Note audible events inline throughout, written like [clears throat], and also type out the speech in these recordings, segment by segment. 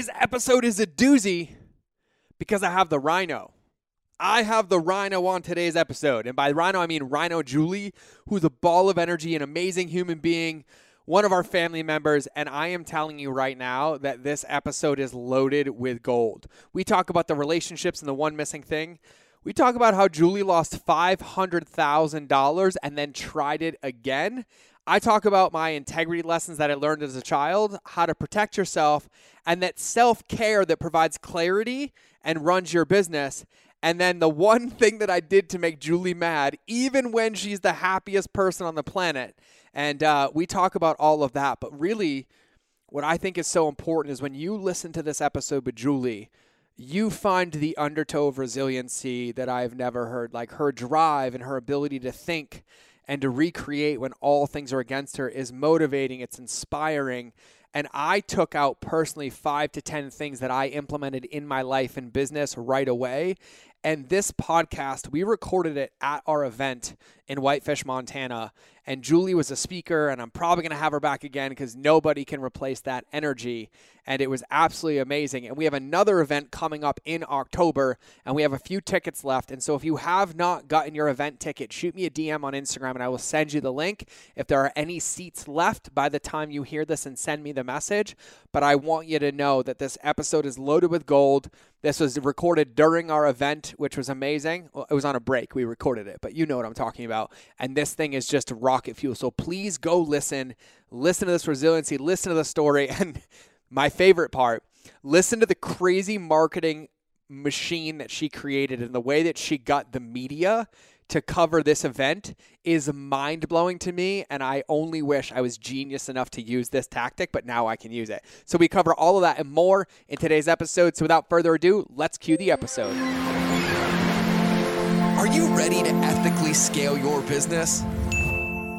Today's episode is a doozy because I have the rhino. I have the rhino on today's episode. And by rhino, I mean Rhino Julie, who's a ball of energy, an amazing human being, one of our family members. And I am telling you right now that this episode is loaded with gold. We talk about the relationships and the one missing thing. We talk about how Julie lost $500,000 and then tried it again. I talk about my integrity lessons that I learned as a child, how to protect yourself, and that self care that provides clarity and runs your business. And then the [laughs] one thing that I did to make Julie mad, even when she's the happiest person on the planet. And uh, we talk about all of that. But really, what I think is so important is when you listen to this episode with Julie, you find the undertow of resiliency that I've never heard, like her drive and her ability to think and to recreate when all things are against her is motivating, it's inspiring. And I took out personally five to 10 things that I implemented in my life and business right away. And this podcast, we recorded it at our event in Whitefish, Montana. And Julie was a speaker, and I'm probably going to have her back again because nobody can replace that energy. And it was absolutely amazing. And we have another event coming up in October, and we have a few tickets left. And so if you have not gotten your event ticket, shoot me a DM on Instagram, and I will send you the link if there are any seats left by the time you hear this and send me the message. But I want you to know that this episode is loaded with gold. This was recorded during our event, which was amazing. Well, it was on a break. We recorded it, but you know what I'm talking about. And this thing is just rocket fuel. So please go listen, listen to this resiliency, listen to the story. [laughs] And my favorite part, listen to the crazy marketing machine that she created and the way that she got the media to cover this event is mind blowing to me. And I only wish I was genius enough to use this tactic, but now I can use it. So we cover all of that and more in today's episode. So without further ado, let's cue the episode. Are you ready to ethically scale your business?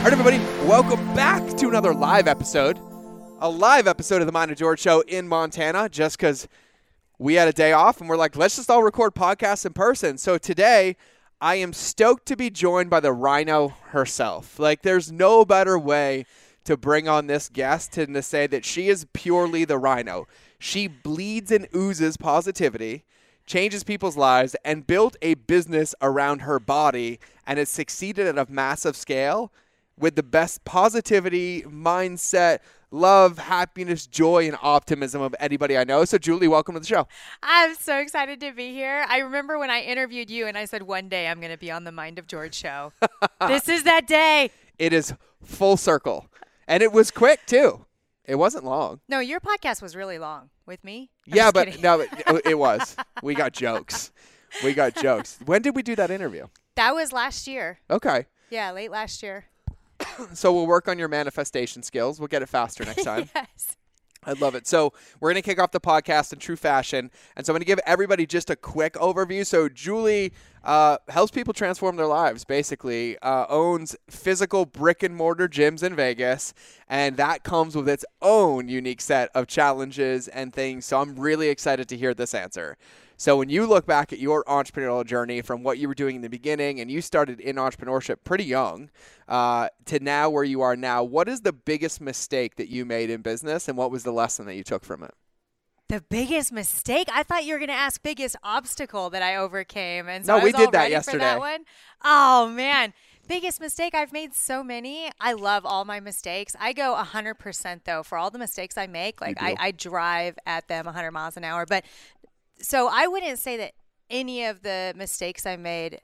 All right, everybody, welcome back to another live episode. A live episode of the Mind of George show in Montana, just because we had a day off and we're like, let's just all record podcasts in person. So today, I am stoked to be joined by the Rhino herself. Like, there's no better way to bring on this guest than to say that she is purely the Rhino. She bleeds and oozes positivity changes people's lives, and built a business around her body and has succeeded at a massive scale with the best positivity, mindset, love, happiness, joy, and optimism of anybody I know. So, Julie, welcome to the show. I'm so excited to be here. I remember when I interviewed you and I said, one day I'm going to be on the Mind of George show. [laughs] this is that day. It is full circle. And it was quick, too. It wasn't long. No, your podcast was really long with me. I'm yeah, but kidding. no, [laughs] it, it was. We got jokes. We got jokes. When did we do that interview? That was last year. Okay. Yeah, late last year. [coughs] so we'll work on your manifestation skills. We'll get it faster next time. [laughs] yes. I love it. So we're going to kick off the podcast in true fashion. And so I'm going to give everybody just a quick overview. So Julie uh, helps people transform their lives, basically, uh, owns physical brick and mortar gyms in Vegas. And that comes with its own unique set of challenges and things. So I'm really excited to hear this answer. So when you look back at your entrepreneurial journey from what you were doing in the beginning, and you started in entrepreneurship pretty young, uh, to now where you are now, what is the biggest mistake that you made in business, and what was the lesson that you took from it? The biggest mistake? I thought you were going to ask biggest obstacle that I overcame, and so no, we did that yesterday. that one. Oh man biggest mistake i've made so many i love all my mistakes i go 100% though for all the mistakes i make like I, I, drive at them 100 miles an hour but so I wouldn't say that any of the mistakes I made,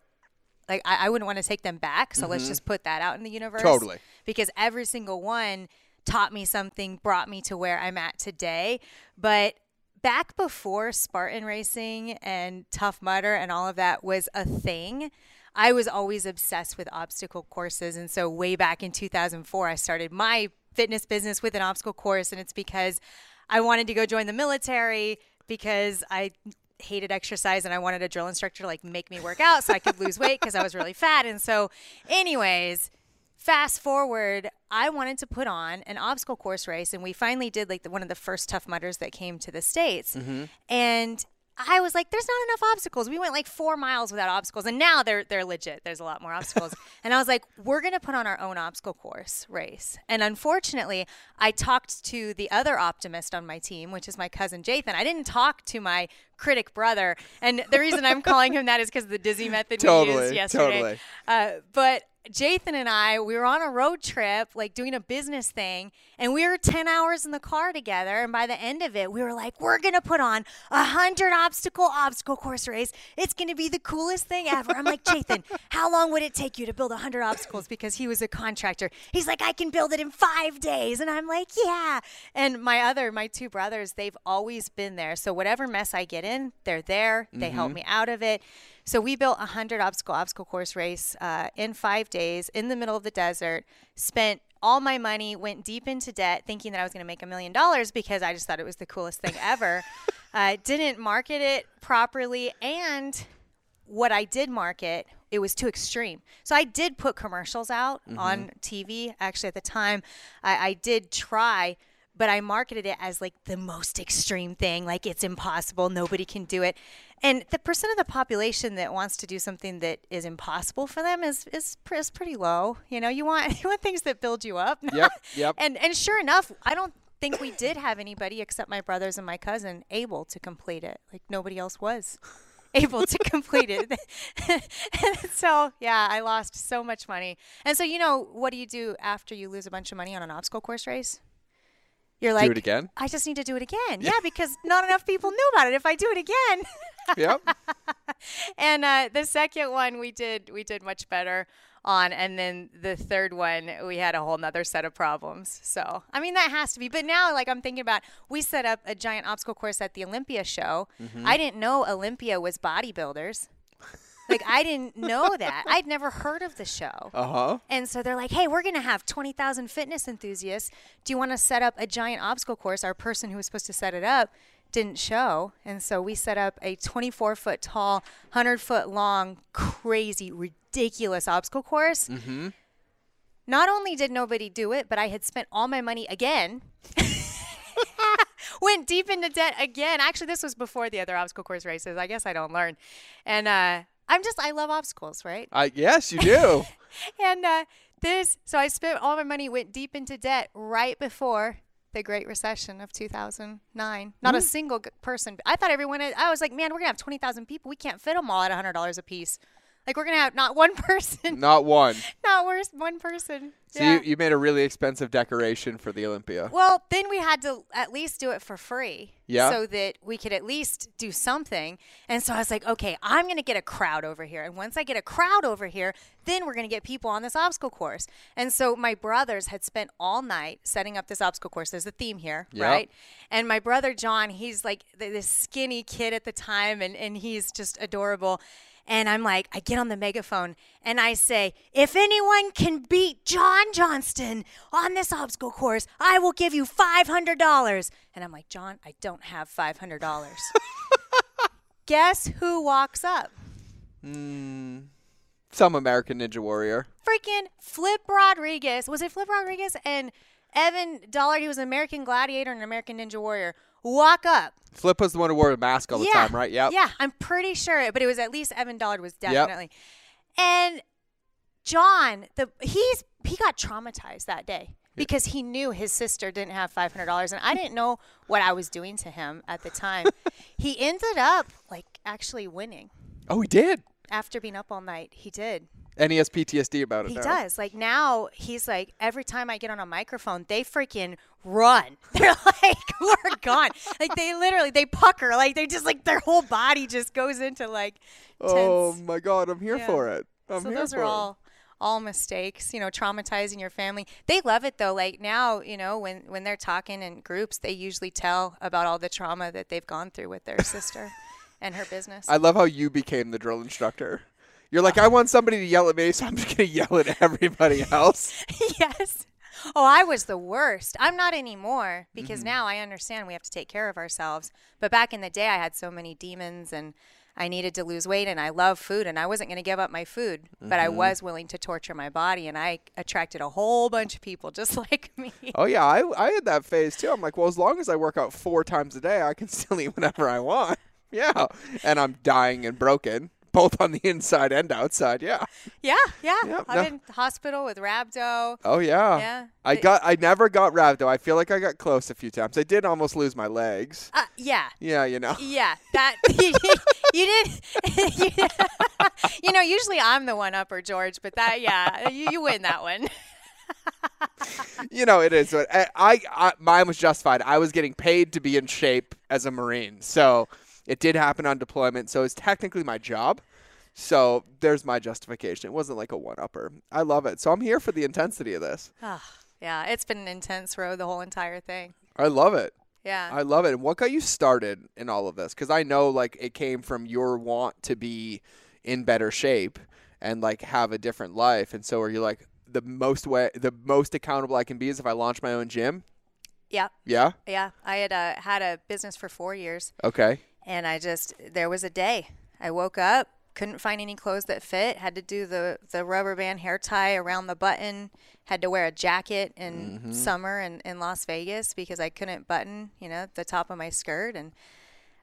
like I, I wouldn't want to take them back. So mm-hmm. let's just put that out in the universe. Totally. Because every single one taught me something, brought me to where I'm at today. But back before Spartan racing and Tough Mudder and all of that was a thing, I was always obsessed with obstacle courses. And so way back in 2004, I started my fitness business with an obstacle course. And it's because I wanted to go join the military because I hated exercise and I wanted a drill instructor to like make me work out so I could lose weight because I was really fat. And so, anyways, fast forward, I wanted to put on an obstacle course race, and we finally did like the, one of the first Tough Mudders that came to the states, mm-hmm. and. I was like, "There's not enough obstacles." We went like four miles without obstacles, and now they're they're legit. There's a lot more obstacles, [laughs] and I was like, "We're gonna put on our own obstacle course race." And unfortunately, I talked to the other optimist on my team, which is my cousin Jathan. I didn't talk to my critic brother, and the reason I'm calling him that is because of the Disney method we Totally, used yesterday. totally. Uh, but Jathan and I, we were on a road trip, like doing a business thing, and we were 10 hours in the car together. And by the end of it, we were like, we're going to put on a 100 obstacle obstacle course race. It's going to be the coolest thing ever. I'm like, Jathan, [laughs] how long would it take you to build a 100 obstacles? Because he was a contractor. He's like, I can build it in five days. And I'm like, yeah. And my other, my two brothers, they've always been there. So whatever mess I get in, they're there. They help mm-hmm. me out of it. So we built a hundred obstacle obstacle course race uh, in five days in the middle of the desert. Spent all my money, went deep into debt, thinking that I was going to make a million dollars because I just thought it was the coolest thing ever. [laughs] uh, didn't market it properly, and what I did market, it was too extreme. So I did put commercials out on TV. Actually, at the time, I, I did try, but I marketed it as like the most extreme thing. Like it's impossible. Nobody can do it. And the percent of the population that wants to do something that is impossible for them is is, is pretty low. You know, you want [laughs] you want things that build you up. Yep, [laughs] yep. And and sure enough, I don't think we did have anybody except my brothers and my cousin able to complete it. Like nobody else was [laughs] able to complete it. and so, yeah, I lost so much money. And so, you know, what do you do after you lose a bunch of money on an obstacle course race? You're like, it again? I just need to do it again. Yeah, because not enough people knew about it. If I do it again. [laughs] yep. [laughs] and uh, the second one we did we did much better on and then the third one we had a whole nother set of problems so i mean that has to be but now like i'm thinking about we set up a giant obstacle course at the olympia show i didn't know olympia was bodybuilders like i didn't know that i'd never heard of the show Uh huh. and so they're like, hey, we're going to have 20,000 fitness enthusiasts. Do you want to set up a giant obstacle course? Our person who was supposed to set it up didn't show. And so we set up a 24 foot tall, 100 foot long, crazy, ridiculous obstacle course. Mm-hmm. Not only did nobody do it, but I had spent all my money again. [laughs] Went deep into debt again. Actually, this was before the other obstacle course races. I guess I don't learn. And uh, I'm just, I love obstacles, right? I yes, you do. [laughs] And uh, this, so I spent all my money, went deep into debt right before the Great Recession of 2009. Not a single person. I thought everyone, I was like, man, we're going to have 20,000 people. We can't fit them all at $100 a piece. Like, we're to have not one [laughs] person, Not one. [laughs] not worse, one person. So Yeah. you, you made a really expensive decoration for the Olympia. Well, then we had to at least do it for free. Yeah. So that we could at least do something. And so I was like, okay, I'm to get a crowd over here. And once I get a crowd over here, then we're to get people on this obstacle course. And so my brothers had spent all night setting up this obstacle course. There's a theme here, Yep. right? And my brother John, he's like th- this skinny kid at the time, and, and he's just adorable. And I'm like, I get on the megaphone and I say, if anyone can beat John Johnston on this obstacle course, I will give you $500. And I'm like, John, I don't have $500. [laughs] Guess who walks up? Hmm. Some American Ninja Warrior. Freaking Flip Rodriguez. Was it Flip Rodriguez? And Evan Dollard, he was an American Gladiator and an American Ninja Warrior. Walk up. Flip was the one who wore a mask all the time, right? Yeah. Yeah, I'm pretty sure, but it was at least Evan Dollard was definitely. And John, the he's he got traumatized that day because he knew his sister didn't have five hundred dollars, and I didn't know what I was doing to him at the time. [laughs] he ended up like actually winning Oh, he did. after being up all night. He did. And he has PTSD about it. He now. does. Like now, he's like every time I get on a microphone, they freaking run. [laughs] They're like, [laughs] we're gone. Like they literally they pucker. Like they just like their whole body just goes into like oh tense. Oh my God, I'm here Yeah. for it. I'm so here those for are it. all all mistakes. You know, traumatizing your family. They love it though. Like now, you know, when when they're talking in groups, they usually tell about all the trauma that they've gone through with their sister [laughs] and her business. I love how you became the drill instructor. You're like, I want somebody to yell at me, so I'm just gonna yell at everybody else. [laughs] yes. oh, I was the worst. I'm not anymore because Mm-hmm. now I understand we have to take care of ourselves. But back in the day, I had so many demons and I needed to lose weight and I love food and I wasn't going to give up my food, but I Mm-hmm. was willing to torture my body and I attracted a whole bunch of people just [laughs] like me. Oh yeah, I I had that phase too. I'm like, well, as long as I work out four times a day, I can still eat whenever I want. [laughs] Yeah, and I'm dying and broken, both on the inside and outside. Yeah. Yeah, yeah. Yep, I've no. been hospital with rhabdo. Oh yeah. Yeah. I It- got. I never got rhabdo. I feel like I got close a few times. I did almost lose my legs. Uh, yeah. Yeah, you know. Yeah, that [laughs] you did. You, [laughs] you know, usually I'm the one upper, George, but that, yeah, you, you win that one. [laughs] you know it is. I, I, I, mine was justified. I was getting paid to be in shape as a marine, so it did happen on deployment. So it's technically my job. So there's my justification. It wasn't like a one upper. I love it. So I'm here for the intensity of this. [sighs] Ah, yeah, it's been an intense road, the whole entire thing. I love it. Yeah. I love it. And what got you started in all of this? Because I know like it came from your want to be in better shape and like have a different life. And so are you like the most way, the most accountable I can be is if I launch my own gym? yeah, Yeah. yeah. I had uh, had a business for four years, Okay. And I just there was a day I woke up, couldn't find any clothes that fit, had to do the the rubber band hair tie around the button, had to wear a jacket in mm-hmm. summer in, in Las Vegas because I couldn't button, you know, the top of my skirt and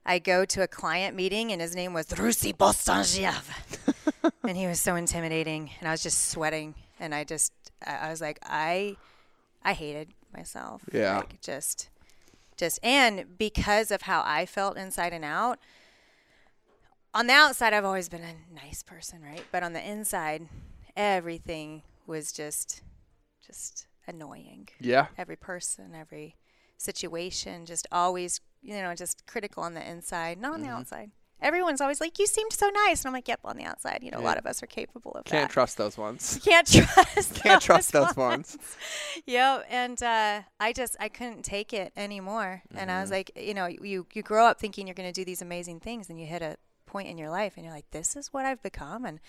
I go to a client meeting and his name was Rusy Bostangiev. [laughs] and he was so intimidating and I was just sweating and I just I I was like I I hated myself. Yeah. Like just just and because of how I felt inside and out on the outside I've always been a nice person, right? But on the inside everything was just just annoying. Yeah. Every person, every situation just always, you know, just critical on the inside, not on Mm-hmm. the outside. Everyone's always like, "You seemed so nice," and I'm like, "Yep, on the outside." You know, a lot of us are capable of that. Can't that. trust those ones. [laughs] Can't trust. [laughs] Can't trust those ones. Yep, and uh, I just I couldn't take it anymore, and I was Mm-hmm. like, you know, you you grow up thinking you're going to do these amazing things, and you hit a point in your life, and you're like, this is what I've become, and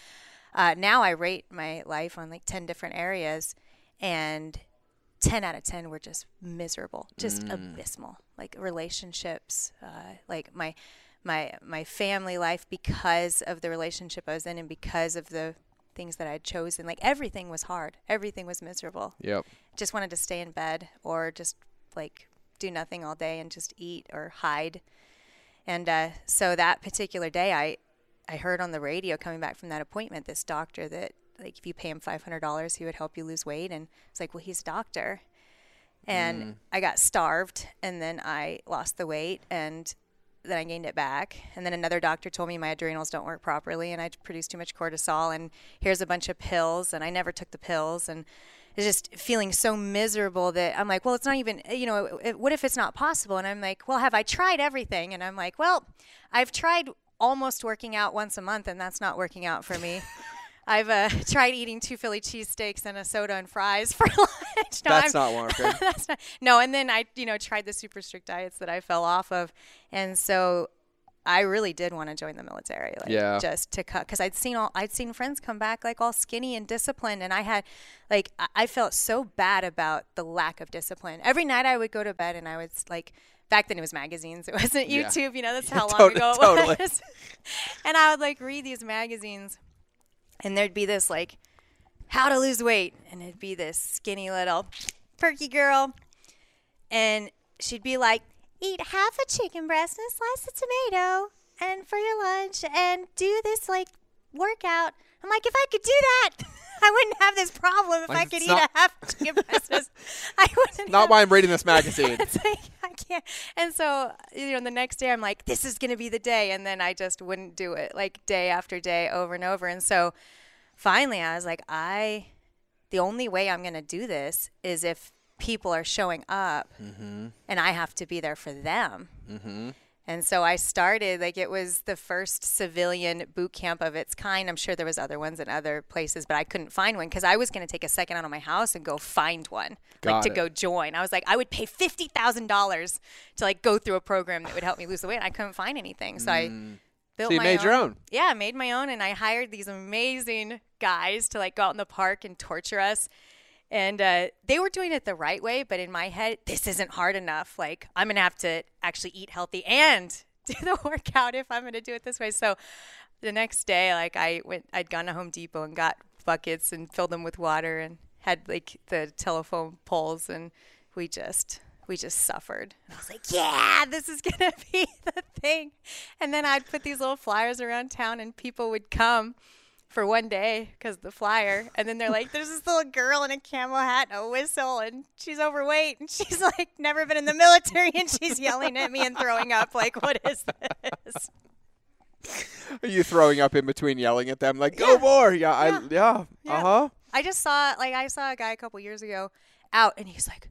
uh, now I rate my life on like ten different areas, and 10 out of 10 were just miserable just abysmal like relationships uh, like my my my family life because of the relationship i was in and because of the things that I had chosen. Like everything was hard. Everything was miserable. Yep. just wanted to stay in bed or just like do nothing all day and just eat or hide. And uh, so that particular day i i heard on the radio coming back from that appointment this doctor that like if you pay him $500 he would help you lose weight. And it's like well he's a doctor. And i got starved and then i lost the weight. And then I gained it back. And then another doctor told me my adrenals don't work properly and I produce too much cortisol. And here's a bunch of pills. And I never took the pills. And it's just feeling so miserable that I'm like, well, it's not even, you know, what if it's not possible? And I'm like, well, have I tried everything? And I'm like, well, I've tried almost working out once a month and that's not working out for me. [laughs] I've uh, [laughs] tried eating two Philly cheesesteaks and a soda and fries [laughs] for lunch. [laughs] No, That's I'm- not working. that's not no and then i you know tried the super strict diets that i fell off of and so i really did want to join the military like Yeah. just to cut because i'd seen all i'd seen friends come back like all skinny and disciplined and i had like I- i felt so bad about the lack of discipline every night i would go to bed and i was like back then it was magazines it wasn't Yeah. youtube you know that's how long ago it totally. was and i would like read these magazines and there'd be this like how to lose weight. And it'd be this skinny little perky girl. And she'd be like eat half a chicken breast and a slice of tomato and for your lunch and do this like workout. I'm like if i could do that i wouldn't have this problem if Like, i could eat not- a half chicken [laughs] breast i wouldn't Not have- why I'm reading this magazine. [laughs] it's like I can't. And so, you know, the next day I'm like, this is going to be the day. And then I just wouldn't do it like day after day over and over. And so finally I was like, I, the only way I'm going to do this is if people are showing up mm-hmm. and I have to be there for them. Mm-hmm. And so I started like it was the first civilian boot camp of its kind. I'm sure there was other ones in other places, but I couldn't find one because I was going to take a second out of my house and go find one, Got like to it. go join. I was like, I would pay fifty thousand dollars to like go through a program that would help me lose the weight. And I couldn't find anything, so I built Mm. So you my made your own. Yeah, I made my own, and I hired these amazing guys to like go out in the park and torture us. And uh, they were doing it the right way, but in my head, this isn't hard enough. Like, I'm going to have to actually eat healthy and [laughs] do the workout if I'm going to do it this way. So the next day, like, I went, I'd gone to Home Depot and got buckets and filled them with water and had like the telephone poles and we just we just suffered. I was like, yeah, this is going [laughs] to be the thing. And then I'd put these little flyers around town and people would come for one day because the flyer. And then they're like, there's this little girl in a camel hat and a whistle and she's overweight and [laughs] she's like never been in the military and she's yelling at me and throwing up. Like, what is this? Are you throwing up in between yelling at them like, go more? Yeah, Yeah. I, yeah, Yeah. uh huh. I just saw like I saw a guy a couple years ago out and he's like,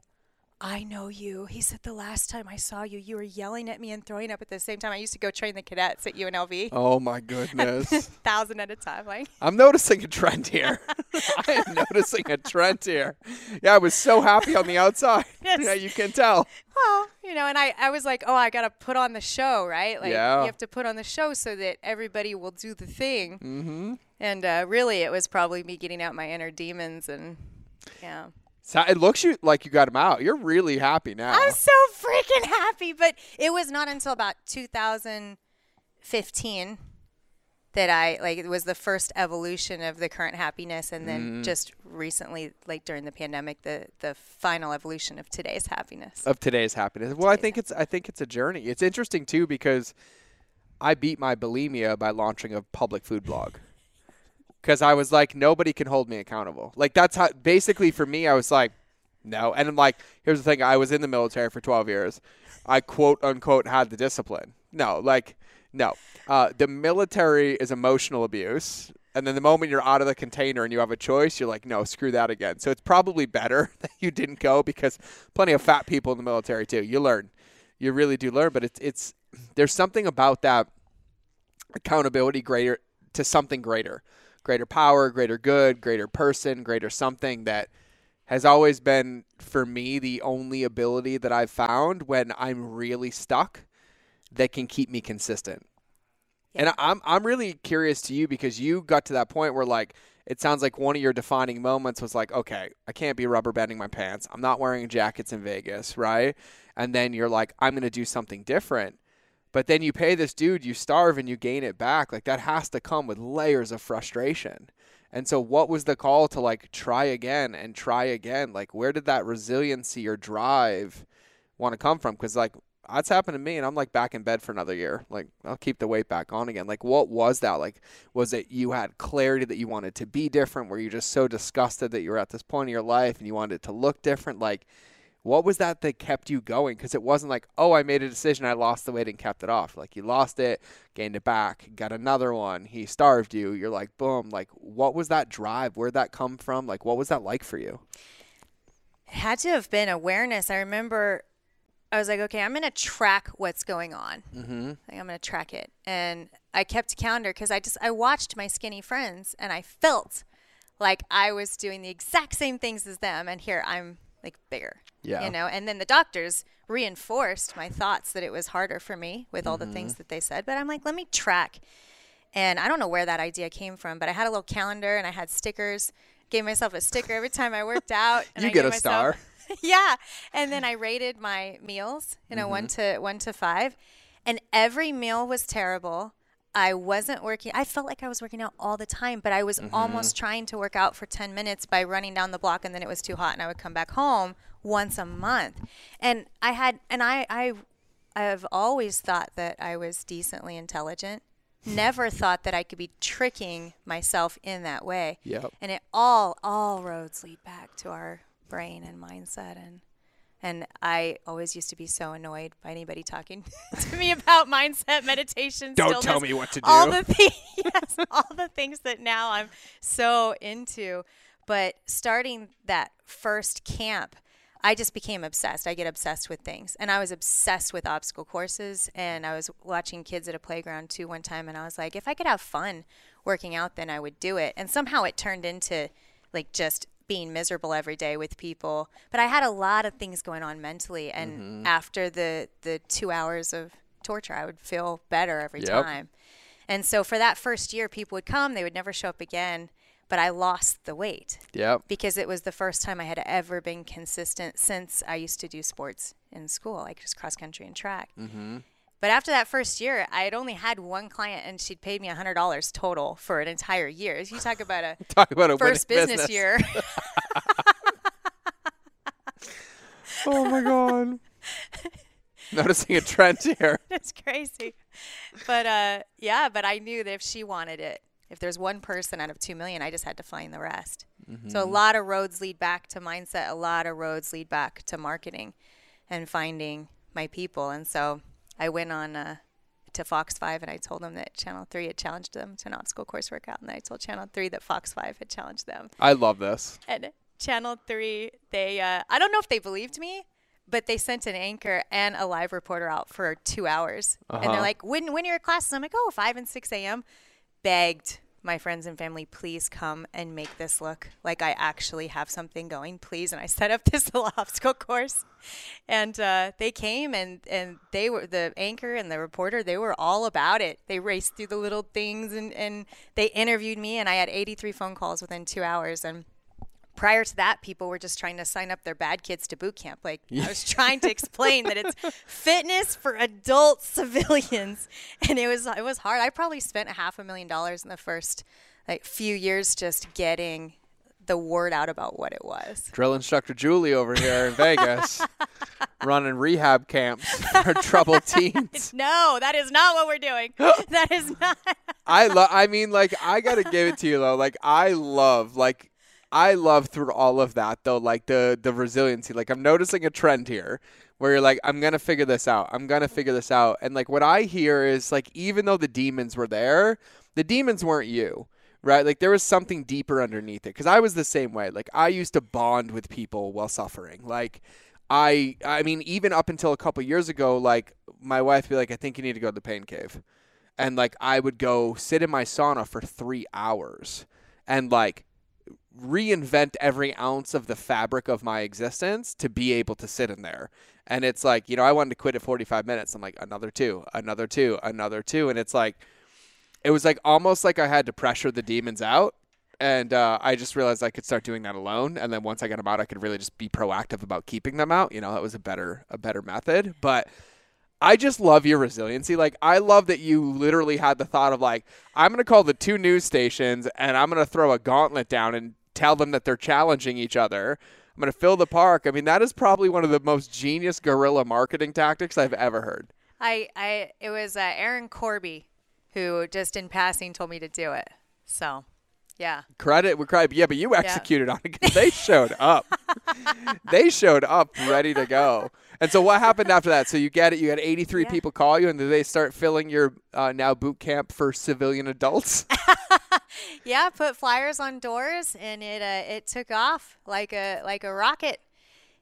I know you. He said the last time I saw you, you were yelling at me and throwing up at the same time. I used to go train the cadets at UNLV. Oh my goodness. a [laughs] thousand at a time. Like I'm noticing a trend here. [laughs] [laughs] I am noticing a trend here. Yeah, I was so happy on the outside. Yes. Yeah, you can tell. well, you know, and I, I was like, Oh, I gotta put on the show, right? Like Yeah. you have to put on the show so that everybody will do the thing. Mm-hmm. And uh, really it was probably me getting out my inner demons and yeah. So it looks you like you got him out. You're really happy now. I'm so freaking happy. But it was not until about 2015 that I like it was the first evolution of the current happiness, and then Mm-hmm. just recently, like during the pandemic, the the final evolution of today's happiness. of today's happiness. Well, I think it's I think it's a journey. It's interesting too because I beat my bulimia by launching a public food blog. Cuz I was like nobody can hold me accountable. Like that's how basically for me I was like no. And I'm like here's the thing I was in the military for 12 years. I quote unquote had the discipline. No, like no. Uh, the military is emotional abuse. And then the moment you're out of the container and you have a choice, you're like, no, screw that again. So it's probably better [laughs] that you didn't go because plenty of fat people in the military too. You learn, you really do learn. But it's it's there's something about that accountability greater to something greater, greater power, greater good, greater person, greater something that has always been for me the only ability that I've found when I'm really stuck that can keep me consistent. And I- I'm I'm really curious to you because you got to that point where like it sounds like one of your defining moments was like, okay, I can't be rubber banding my pants. I'm not wearing jackets in Vegas, right? And then you're like, I'm gonna do something different. But then you pay this dude, you starve and you gain it back. Like that has to come with layers of frustration. And so what was the call to like try again and try again? Like where did that resiliency or drive want to come from? Cuz like that's happened to me and I'm like back in bed for another year. Like I'll keep the weight back on again. Like what was that? Like was it you had clarity that you wanted to be different? Were you just so disgusted that you were at this point in your life and you wanted it to look different? Like what was that that kept you going? Because it wasn't like, oh, I made a decision, I lost the weight and kept it off. Like you lost it, gained it back, got another one. He starved you. You're like, boom. Like, what was that drive? Where'd that come from? Like, what was that like for you? It had to have been awareness. I remember I was like, okay, I'm going to track what's going on. Mm-hmm. Like, I'm going to track it. And I kept a calendar because I just, I watched my skinny friends and I felt like I was doing the exact same things as them. And here I'm like bigger. Yeah. You know, and then the doctors reinforced my thoughts that it was harder for me with all the Mm-hmm. things that they said. But I'm like, let me track. And I don't know where that idea came from, but I had a little calendar and I had stickers. Gave myself a sticker every time I worked [laughs] out. and You I get a myself- star. [laughs] yeah, and then I rated my meals, you know, one Mm-hmm. to one to five, and every meal was terrible. I wasn't working. I felt like I was working out all the time, but I was Mm-hmm. almost trying to work out for 10 minutes by running down the block and then it was too hot and I would come back home once a month. And I had and I I I've always thought that I was decently intelligent. Never thought that I could be tricking myself in that way. Yep. And it all all roads lead back to our brain and mindset and and I always used to be so annoyed by anybody talking [laughs] to me about mindset, meditation. Don't tell me what to do. All the things, [laughs] yes, all the things that now I'm so into. But starting that first camp, I just became obsessed. I get obsessed with things. And I was obsessed with obstacle courses. And I was watching kids at a playground too one time. And I was like, if I could have fun working out, then I would do it. And somehow it turned into like just being miserable every day with people. But I had a lot of things going on mentally. And mm-hmm. after the, the two hours of torture, I would feel better every Yep. time. And so for that first year, people would come, they would never show up again. But I lost the weight Yep. because it was the first time I had ever been consistent since I used to do sports in school, like just cross country and track. Mm-hmm. But after that first year, I had only had one client, and she'd paid me hundred dollars total for an entire year. You talk about a [laughs] Talk about a first winning business, year. [laughs] Oh my god. [laughs] Noticing a trend here. it's crazy. But uh, yeah, but I knew that if she wanted it, if there's one person out of two million, I just had to find the rest. So a lot of roads lead back to mindset. A lot of roads lead back to marketing and finding my people. And so I went on uh, to Fox Five and I told them that Channel Three had challenged them to an obstacle course workout, and then I told Channel Three that Fox Five had challenged them. I love this. And Channel 3, they, uh, I don't know if they believed me, but they sent an anchor and a live reporter out for two hours. And Uh-huh. they're like, when, when are your classes? I'm like, oh, 5 and 6 a.m. Begged my friends and family, please come and make this look like I actually have something going, please. And I set up [laughs] this little obstacle course. And uh, they came and, and they were the anchor and the reporter, they were all about it. They raced through the little things and, and they interviewed me, and I had 83 phone calls within two hours. And prior to that, people were just trying to sign up their bad kids to boot camp. Like I was trying to explain that it's [laughs] fitness for adult civilians, and it was it was hard. I probably spent a half a million dollars in the first like few years just getting the word out about what it was. Drill instructor Julie over here in Vegas [laughs] running rehab camps for troubled [laughs] teens. No, that is not what we're doing. [gasps] that is not. I love I mean like I got to give it to you though. Like I love like I love through all of that though like the the resiliency. Like I'm noticing a trend here where you're like I'm to figure this out. I'm to figure this out. And like what I hear is like even though the demons were there, the demons weren't you. Right? Like there was something deeper underneath it cuz I was the same way. Like I used to bond with people while suffering. Like I I mean even up until a couple years ago like my wife would be like I think you need to go to the pain cave and like I would go sit in my sauna for three hours and like reinvent every ounce of the fabric of my existence to be able to sit in there. And it's like, you know, I wanted to quit at 45 minutes. I'm like, another two, another two, another two. And it's like, it was like almost like I had to pressure the demons out. And uh, I just realized I could start doing that alone. And then once I got them out, I could really just be proactive about keeping them out. You know, that was a better, a better method. But I just love your resiliency. Like I love that you literally had the thought of like, I'm gonna call the two news stations and I'm gonna throw a gauntlet down and tell them that they're challenging each other. I'm gonna fill the park. I mean, that is probably one of the most genius guerrilla marketing tactics I've ever heard. I, I, it was uh, Aaron Corby who just in passing told me to do it. So, yeah. Credit with credit. Yeah, but you executed on it 'cause [laughs] they showed up. [laughs] they showed up ready to go. And so what happened after that? So you get it. You had 83 Yeah. people call you, and did they start filling your uh, now boot camp for civilian adults? [laughs] Yeah, put flyers on doors, and it uh, it took off like a like a rocket.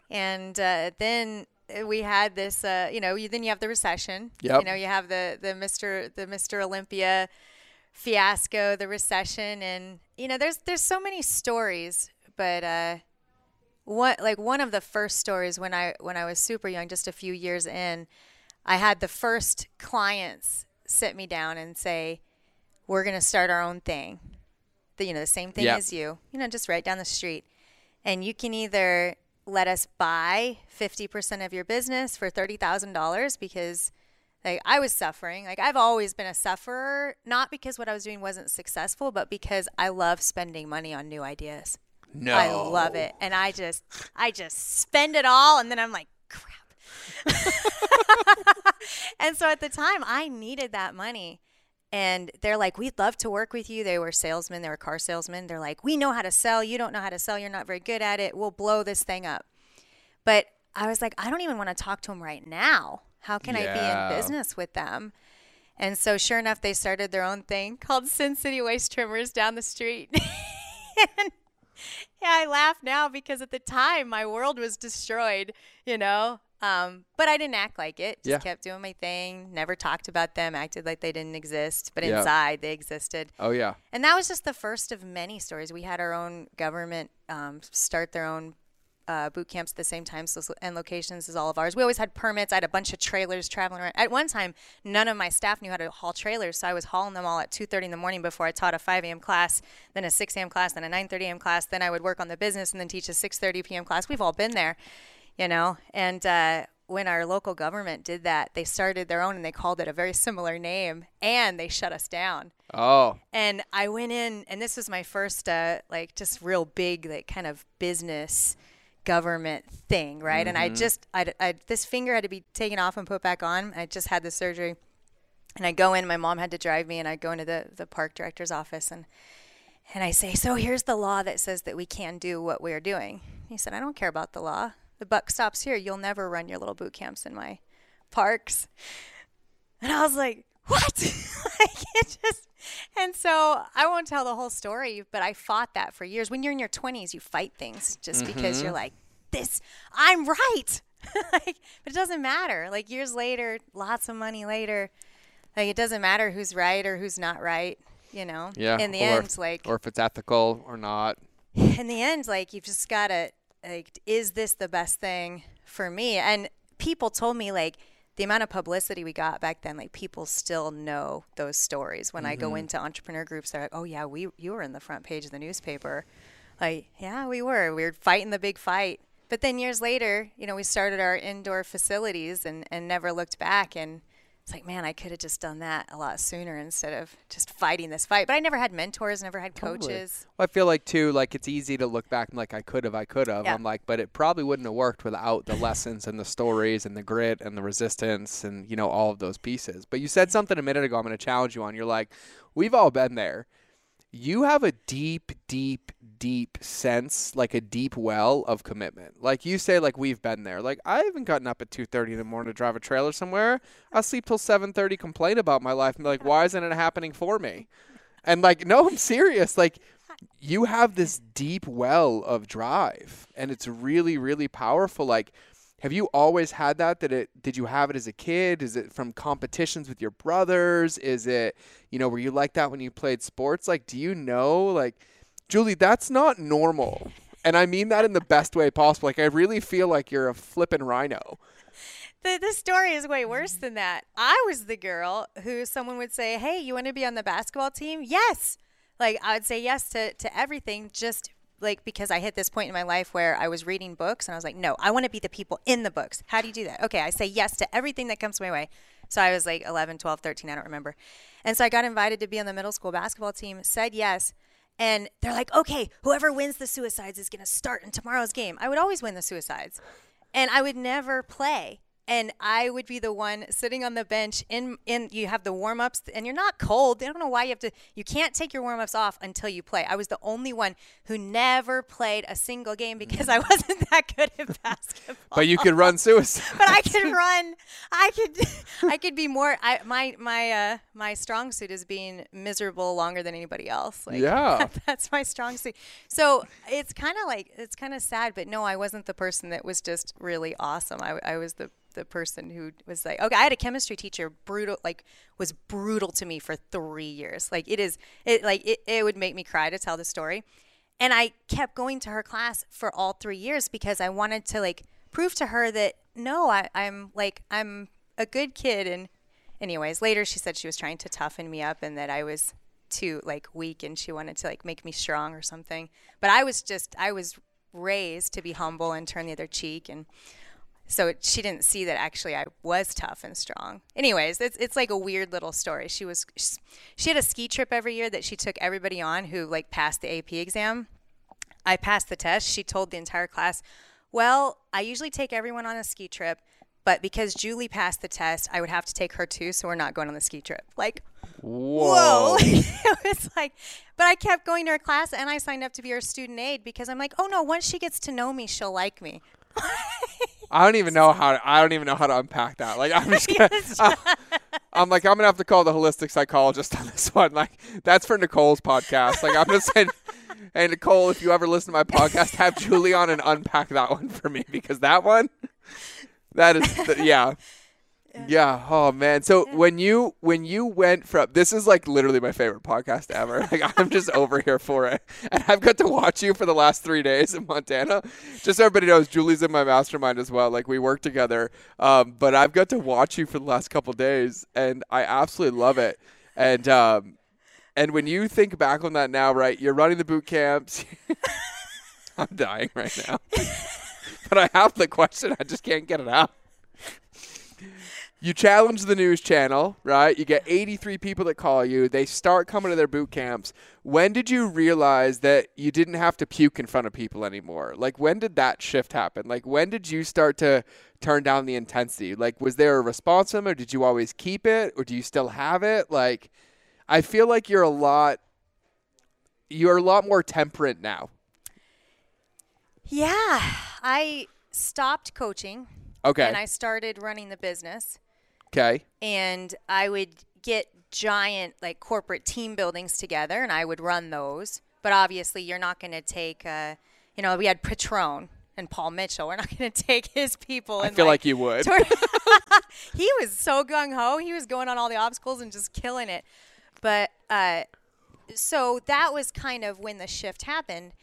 And uh, then we had this, uh, you know, you, then you have the recession. Yep. You know, you have the the Mister the Mister Olympia fiasco, the recession, and you know, there's there's so many stories, but what like one of the first stories when I when I was super young, just a few years in, I had the first clients sit me down and say, "We're going to start our own thing." The, you know, the same thing Yep. as you. You know, just right down the street, and you can either let us buy 50% of your business for $30,000 because like I was suffering. Like I've always been a sufferer, not because what I was doing wasn't successful, but because I love spending money on new ideas. No. I love it. And I just I just spend it all and then I'm like, crap. [laughs] and so at the time I needed that money. And they're like, We'd love to work with you. They were salesmen, they were car salesmen. They're like, We know how to sell. You don't know how to sell. You're not very good at it. We'll blow this thing up. But I was like, I don't even want to talk to them right now. How can I be in business with them? And so, sure enough, they started their own thing called Sin City Waist Trimmers down the street. [laughs] and [laughs] yeah, I laugh now because at the time my world was destroyed, you know. Um, but I didn't act like it. Just Yeah. kept doing my thing. Never talked about them. Acted like they didn't exist, but Yeah. inside they existed. Oh yeah. And that was just the first of many stories. We had our own government um, start their own uh, boot camps at the same times and locations as all of ours. We always had permits. I had a bunch of trailers traveling around. At one time, none of my staff knew how to haul trailers, so I was hauling them all at 2:30 in the morning before I taught a 5 a.m. class, then a 6 a.m. class, then a 9:30 a.m. class. Then I would work on the business and then teach a 6:30 p.m. class. We've all been there, you know. And uh, when our local government did that, they started their own and they called it a very similar name, and they shut us down. Oh. And I went in, and this was my first, uh, like, just real big, like, kind of business government thing, right? Mm-hmm. And I mm-hmm. just, I, I, this finger had to be taken off and put back on. I just had the surgery, and I go in. My mom had to drive me, and I go into the the park director's office, and and I say, so here's the law that says that we can do what we are doing. He said, I don't care about the law. The buck stops here. You'll never run your little boot camps in my parks. [laughs] And I was like, what? [laughs] like it just and so I won't tell the whole story, but I fought that for years. When you're in your 20s, you fight things just mm-hmm. because you're mm-hmm. like, this, I'm right. [laughs] like, but it doesn't matter. Like years later, lots of money later, like it doesn't matter who's right or who's not right. You know. Yeah. In the or end, if, like, or if it's ethical or not. [laughs] In the end, like you've just gotta like, is this the best thing for me? And people told me like the amount of publicity we got back then, like people still know those stories. When mm-hmm. I go mm-hmm. into entrepreneur groups, they're like, "Oh yeah, we you were in the front page of the newspaper." Like, yeah, we were. We were fighting the big fight. But then years later, you know, we started our indoor facilities and, and never looked back. And it's like, man, I could have just done that a lot sooner instead of just fighting this fight. But I never had mentors, never had totally. coaches. Well, I feel like too, like it's easy to look back and like I could have, I could have. Yeah. I'm like, but it probably wouldn't have worked without the lessons and the stories and the grit and the resistance and you know all of those pieces. But you said mm-hmm. something a minute ago. I'm going to challenge you on. You're like, we've all been there you have a deep, deep, deep sense, like a deep well of commitment. Like you say, like we've been there. Like I haven't gotten up at two thirty in the morning to drive a trailer somewhere. I sleep till seven thirty, complain about my life, and be like, why isn't it happening for me? And like, no, I'm serious. Like you have this deep well of drive, and it's really, really powerful. Like have you always had that that it did you have it as a kid is it from competitions with your brothers is it you know were you like that when you played sports like do you know like julie that's not normal and i mean that in the best way possible like i really feel like you're a flippin' rhino the, the story is way worse than that i was the girl who someone would say hey you want to be on the basketball team yes like i would say yes to, to everything just like because I hit this point in my life where I was reading books and I was like, no, I want to be the people in the books. How do you do that? Okay, I say yes to everything that comes my way. So I was like 11, 12, 13, I don't remember. And so I got invited to be on the middle school basketball team, said yes. And they're like, okay, whoever wins the suicides is going to start in tomorrow's game. I would always win the suicides. And I would never play and I would be the one sitting on the bench in in you have the warm-ups and you're not cold. I don't know why you have to you can't take your warm-ups off until you play. I was the only one who never played a single game because I [laughs] wasn't that good at basketball. But you could run [laughs] suicide. but I could run. I could I could be more I my my uh my strong suit is being miserable longer than anybody else. Like yeah. [laughs] that's my strong suit. So it's kind of like it's kind of sad, but no, I wasn't the person that was just really awesome. I I was the the person who was like, okay, I had a chemistry teacher, brutal, like was brutal to me for three years. Like it is, it like it, it would make me cry to tell the story. And I kept going to her class for all three years because I wanted to like prove to her that no, I, I'm like I'm a good kid. And anyways, later she said she was trying to toughen me up and that I was too like weak and she wanted to like make me strong or something. But I was just I was raised to be humble and turn the other cheek and so it, she didn't see that actually I was tough and strong. Anyways, it's it's like a weird little story. She was she had a ski trip every year that she took everybody on who like passed the AP exam. I passed the test. She told the entire class, "Well, I usually take everyone on a ski trip, but because Julie passed the test, I would have to take her too, so we're not going on the ski trip." Like Whoa. whoa. [laughs] it was like, but I kept going to her class and I signed up to be her student aide because I'm like, oh no, once she gets to know me, she'll like me. [laughs] I don't even know how to, I don't even know how to unpack that. Like I'm just [laughs] gonna, uh, [laughs] I'm like I'm gonna have to call the holistic psychologist on this one. Like that's for Nicole's podcast. Like I'm just saying, [laughs] hey Nicole, if you ever listen to my podcast, have Julie on and unpack that one for me because that one, that is the, yeah. Yeah. Oh man. So when you when you went from this is like literally my favorite podcast ever. [laughs] Like I'm just over here for it, and I've got to watch you for the last three days in Montana. Just so everybody knows, Julie's in my mastermind as well. Like we work together. Um, but I've got to watch you for the last couple days, and I absolutely love it. And um, and when you think back on that now, right? You're running the boot camps. [laughs] I'm dying right now. [laughs] but I have the question. I just can't get it out you challenge the news channel, right? You get 83 people that call you. They start coming to their boot camps. When did you realize that you didn't have to puke in front of people anymore? Like, when did that shift happen? Like, when did you start to turn down the intensity? Like, was there a response to them, or did you always keep it, or do you still have it? Like, I feel like you're a lot, you're a lot more temperate now. Yeah, I stopped coaching. Okay. And I started running the business. Okay. And I would get giant like corporate team buildings together and I would run those. But obviously, you're not going to take, uh, you know, we had Patron and Paul Mitchell. We're not going [laughs] to take his people. I feel like, like you would. [laughs] [laughs] he was so gung ho. He was going on all the obstacles and just killing it. But uh, so that was kind of when the shift happened.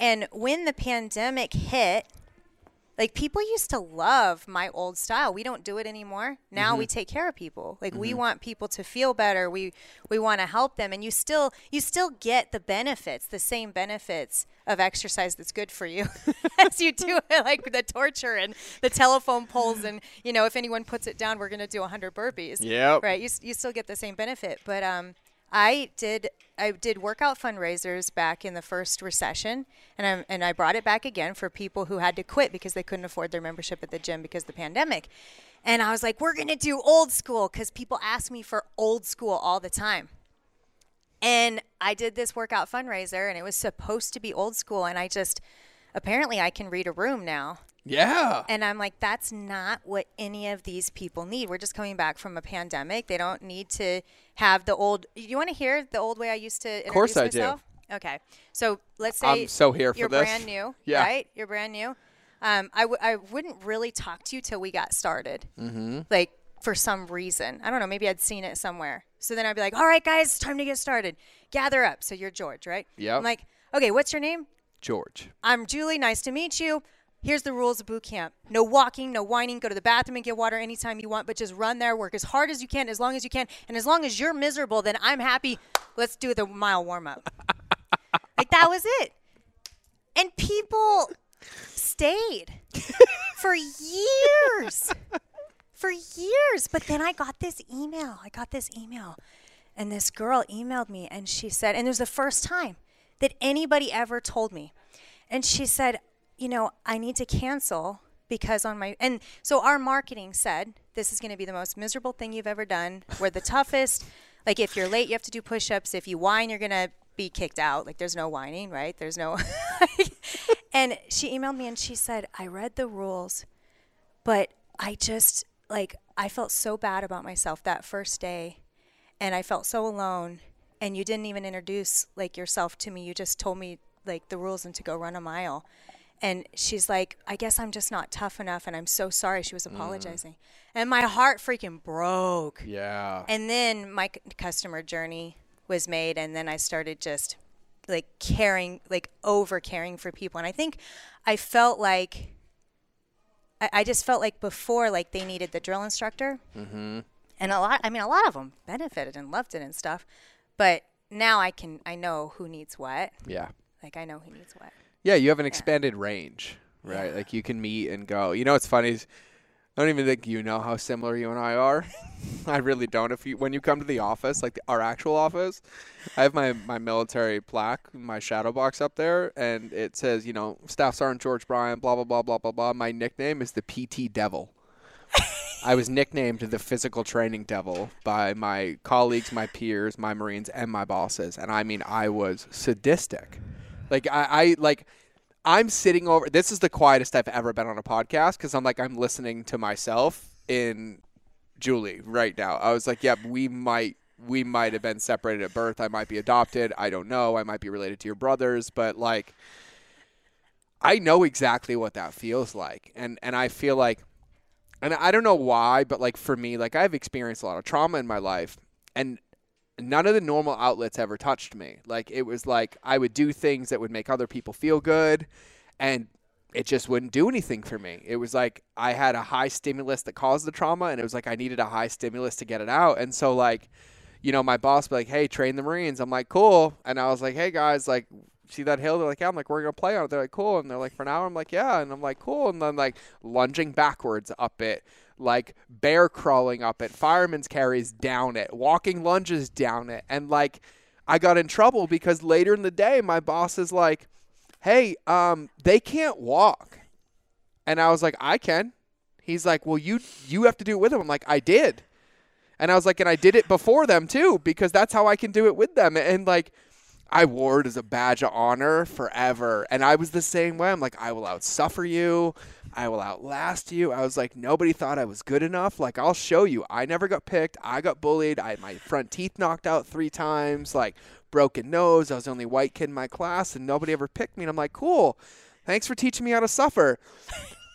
And when the pandemic hit, like people used to love my old style. We don't do it anymore. Now mm-hmm. we take care of people. Like mm-hmm. we want people to feel better. We we want to help them and you still you still get the benefits, the same benefits of exercise that's good for you [laughs] as you do [laughs] it like the torture and the telephone poles and you know if anyone puts it down we're going to do 100 burpees. Yeah. Right? You you still get the same benefit, but um I did I did workout fundraisers back in the first recession, and I and I brought it back again for people who had to quit because they couldn't afford their membership at the gym because of the pandemic. And I was like, we're gonna do old school because people ask me for old school all the time. And I did this workout fundraiser, and it was supposed to be old school, and I just apparently I can read a room now. Yeah. And I'm like, that's not what any of these people need. We're just coming back from a pandemic. They don't need to have the old. You want to hear the old way I used to introduce Of course I myself? do. Okay. So let's say I'm so here for you're this. brand new, [laughs] yeah. right? You're brand new. Um, I, w- I wouldn't really talk to you till we got started. Mm-hmm. Like for some reason. I don't know. Maybe I'd seen it somewhere. So then I'd be like, all right, guys, it's time to get started. Gather up. So you're George, right? Yeah. I'm like, okay, what's your name? George. I'm Julie. Nice to meet you. Here's the rules of boot camp. No walking, no whining. Go to the bathroom and get water anytime you want, but just run there, work as hard as you can, as long as you can. And as long as you're miserable, then I'm happy. Let's do the mile warm up. like that was it. And people stayed for years. For years. But then I got this email. I got this email. And this girl emailed me and she said, and it was the first time that anybody ever told me. And she said, you know, I need to cancel because on my and so our marketing said this is going to be the most miserable thing you've ever done. We're the toughest. Like if you're late, you have to do push-ups. If you whine, you're going to be kicked out. Like there's no whining, right? There's no [laughs] And she emailed me and she said, "I read the rules, but I just like I felt so bad about myself that first day and I felt so alone and you didn't even introduce like yourself to me. You just told me like the rules and to go run a mile." And she's like, I guess I'm just not tough enough. And I'm so sorry. She was mm. apologizing. Mm. And my heart freaking broke. Yeah. And then my c- customer journey was made. And then I started just like caring, like over caring for people. And I think I felt like, I, I just felt like before, like they needed the drill instructor. Mm-hmm. And a lot, I mean, a lot of them benefited and loved it and stuff. But now I can, I know who needs what. Yeah. Like I know who needs what. Yeah, you have an expanded range, right? Yeah. Like you can meet and go. You know what's funny is I don't even think you know how similar you and I are. [laughs] I really don't. If you when you come to the office, like the, our actual office, I have my my military plaque, my shadow box up there, and it says, you know, Staff Sergeant George Bryant, blah blah blah blah blah blah. My nickname is the PT Devil. I was nicknamed the physical training devil by my colleagues, my peers, my Marines, and my bosses. And I mean, I was sadistic. Like I, I like I'm sitting over. This is the quietest I've ever been on a podcast because I'm like I'm listening to myself in Julie right now. I was like, yeah, we might we might have been separated at birth. I might be adopted. I don't know. I might be related to your brothers, but like I know exactly what that feels like. And and I feel like and I don't know why, but like for me, like I've experienced a lot of trauma in my life, and none of the normal outlets ever touched me. Like it was like I would do things that would make other people feel good, and it just wouldn't do anything for me. It was like I had a high stimulus that caused the trauma, and it was like I needed a high stimulus to get it out. And so like, you know, my boss be like, "Hey, train the Marines." I'm like, "Cool," and I was like, "Hey guys, like." See that hill? They're like, yeah. I'm like, we're gonna play on it. They're like, cool. And they're like, for hour. I'm like, yeah. And I'm like, cool. And then like lunging backwards up it, like bear crawling up it, fireman's carries down it, walking lunges down it, and like I got in trouble because later in the day, my boss is like, hey, um, they can't walk. And I was like, I can. He's like, well, you you have to do it with them. I'm like, I did. And I was like, and I did it before them too, because that's how I can do it with them. And like, I wore it as a badge of honor forever. And I was the same way. I'm like, I will outsuffer you. I will outlast you. I was like, nobody thought I was good enough. Like, I'll show you. I never got picked. I got bullied. I had my front teeth knocked out three times. Like, broken nose. I was the only white kid in my class, and nobody ever picked me. And I'm like, cool. Thanks for teaching me how to suffer. [laughs]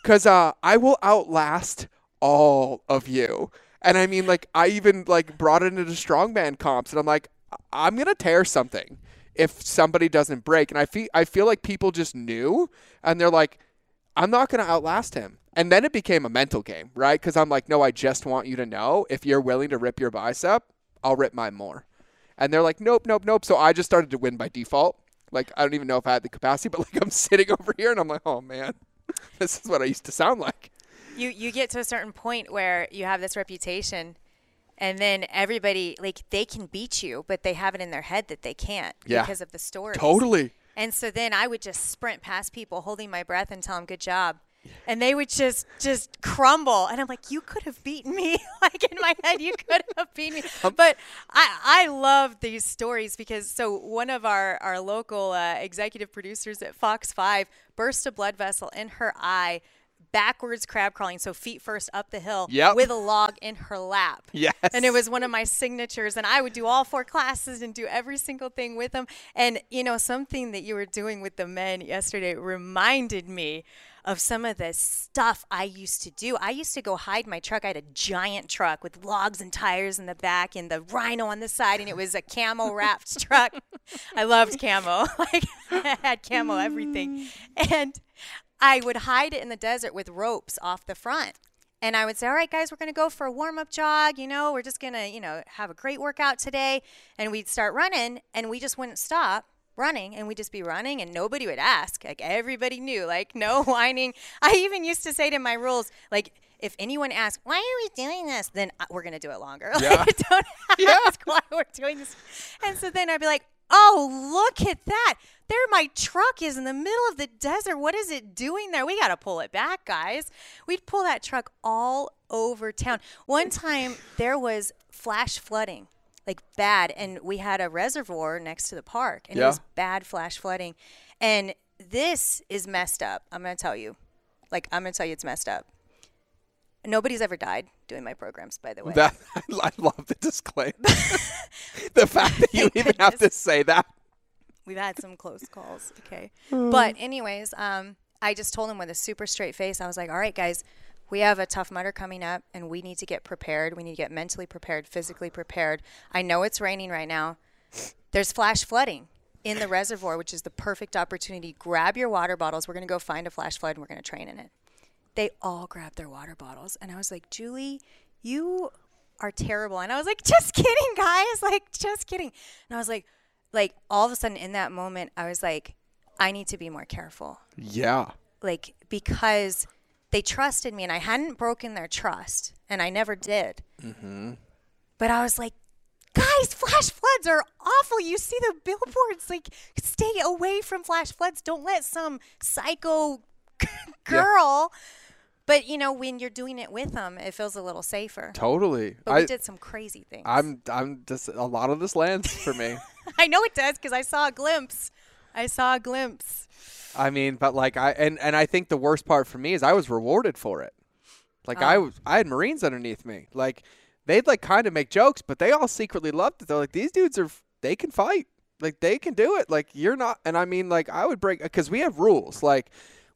Because uh, I will outlast all of you. And I mean, like, I even like brought it into strongman comps, and I'm like, I'm gonna tear something if somebody doesn't break. And I feel I feel like people just knew, and they're like, I'm not gonna outlast him. And then it became a mental game, right? Because I'm like, no, I just want you to know if you're willing to rip your bicep, I'll rip mine more. And they're like, nope, nope, nope. So I just started to win by default. Like I don't even know if I had the capacity, [laughs] but like I'm sitting over here and I'm like, oh man, [laughs] this is what I used to sound like. You you get to a certain point where you have this reputation and then everybody like they can beat you, but they have it in their head that they can't Yeah. because of the story. Totally. And so then I would just sprint past people, holding my breath, and tell them "good job," and they would just just crumble. And I'm like, "You could have beaten me!" [laughs] like in my head, you could have beaten me. [laughs] But I I love these stories because so one of our our local uh, executive producers at Fox Five burst a blood vessel in her eye. Backwards crab crawling, so feet first up the hill Yep. with a log in her lap. Yes. And it was one of my signatures and I would do all four classes and do every single thing with them. And you know, something that you were doing with the men yesterday reminded me of some of the stuff I used to do. I used to go hide my truck. I had a giant truck with logs and tires in the back and the rhino on the side and it was a camo wrapped [laughs] truck. I loved camo. [laughs] Like [laughs] I had camo everything. Mm. And I would hide it in the desert with ropes off the front. And I would say, all right, guys, we're going to go for a warm up jog. You know, we're just going to, you know, have a great workout today. And we'd start running and we just wouldn't stop running and we'd just be running and nobody would ask. Like everybody knew, like [laughs] no whining. I even used to say to my rules, like, if anyone asks, why are we doing this? Then uh, we're going to do it longer. [laughs] Yeah. Like, don't [laughs] ask why we're doing this. And so then I'd be like, oh, look at that. There, my truck is in the middle of the desert. What is it doing there? We got to pull it back, guys. We'd pull that truck all over town. One time there was flash flooding, like bad, and we had a reservoir next to the park, and it was bad flash flooding. And this is messed up. I'm going to tell you. Like, I'm going to tell you it's messed up. Nobody's ever died doing my programs, by the way. That [laughs] I love the disclaimer. [laughs] the fact that you even have to say that. We've had some close calls. Okay. But anyways, um, I just told him with a super straight face, I was like, all right, guys, we have a Tough Mudder coming up and we need to get prepared. We need to get mentally prepared, physically prepared. I know it's raining right now. There's flash flooding in the reservoir, which is the perfect opportunity. Grab your water bottles. We're going to go find a flash flood and we're going to train in it. They all grabbed their water bottles. And I was like, Julie, you are terrible. And I was like, just kidding, guys. Like, just kidding. And I was like, like all of a sudden in that moment, I was like, I need to be more careful. Yeah. Like, because they trusted me and I hadn't broken their trust and I never did. Mm-hmm. But I was like, guys, flash floods are awful. You see the billboards. Like, stay away from flash floods. Don't let some psycho [laughs] girl. But, you know, when you're doing it with them, it feels a little safer. Totally. But we I, did some crazy things. I'm I'm just a lot of this lands for me. [laughs] I know it does because I saw a glimpse. I saw a glimpse. I mean, but like I and and I think the worst part for me is I was rewarded for it. Like I oh. was I had Marines underneath me. Like they'd like kind of make jokes, but they all secretly loved it. They're like these dudes are they can fight. Like they can do it. Like you're not and I mean like I would break cuz we have rules. Like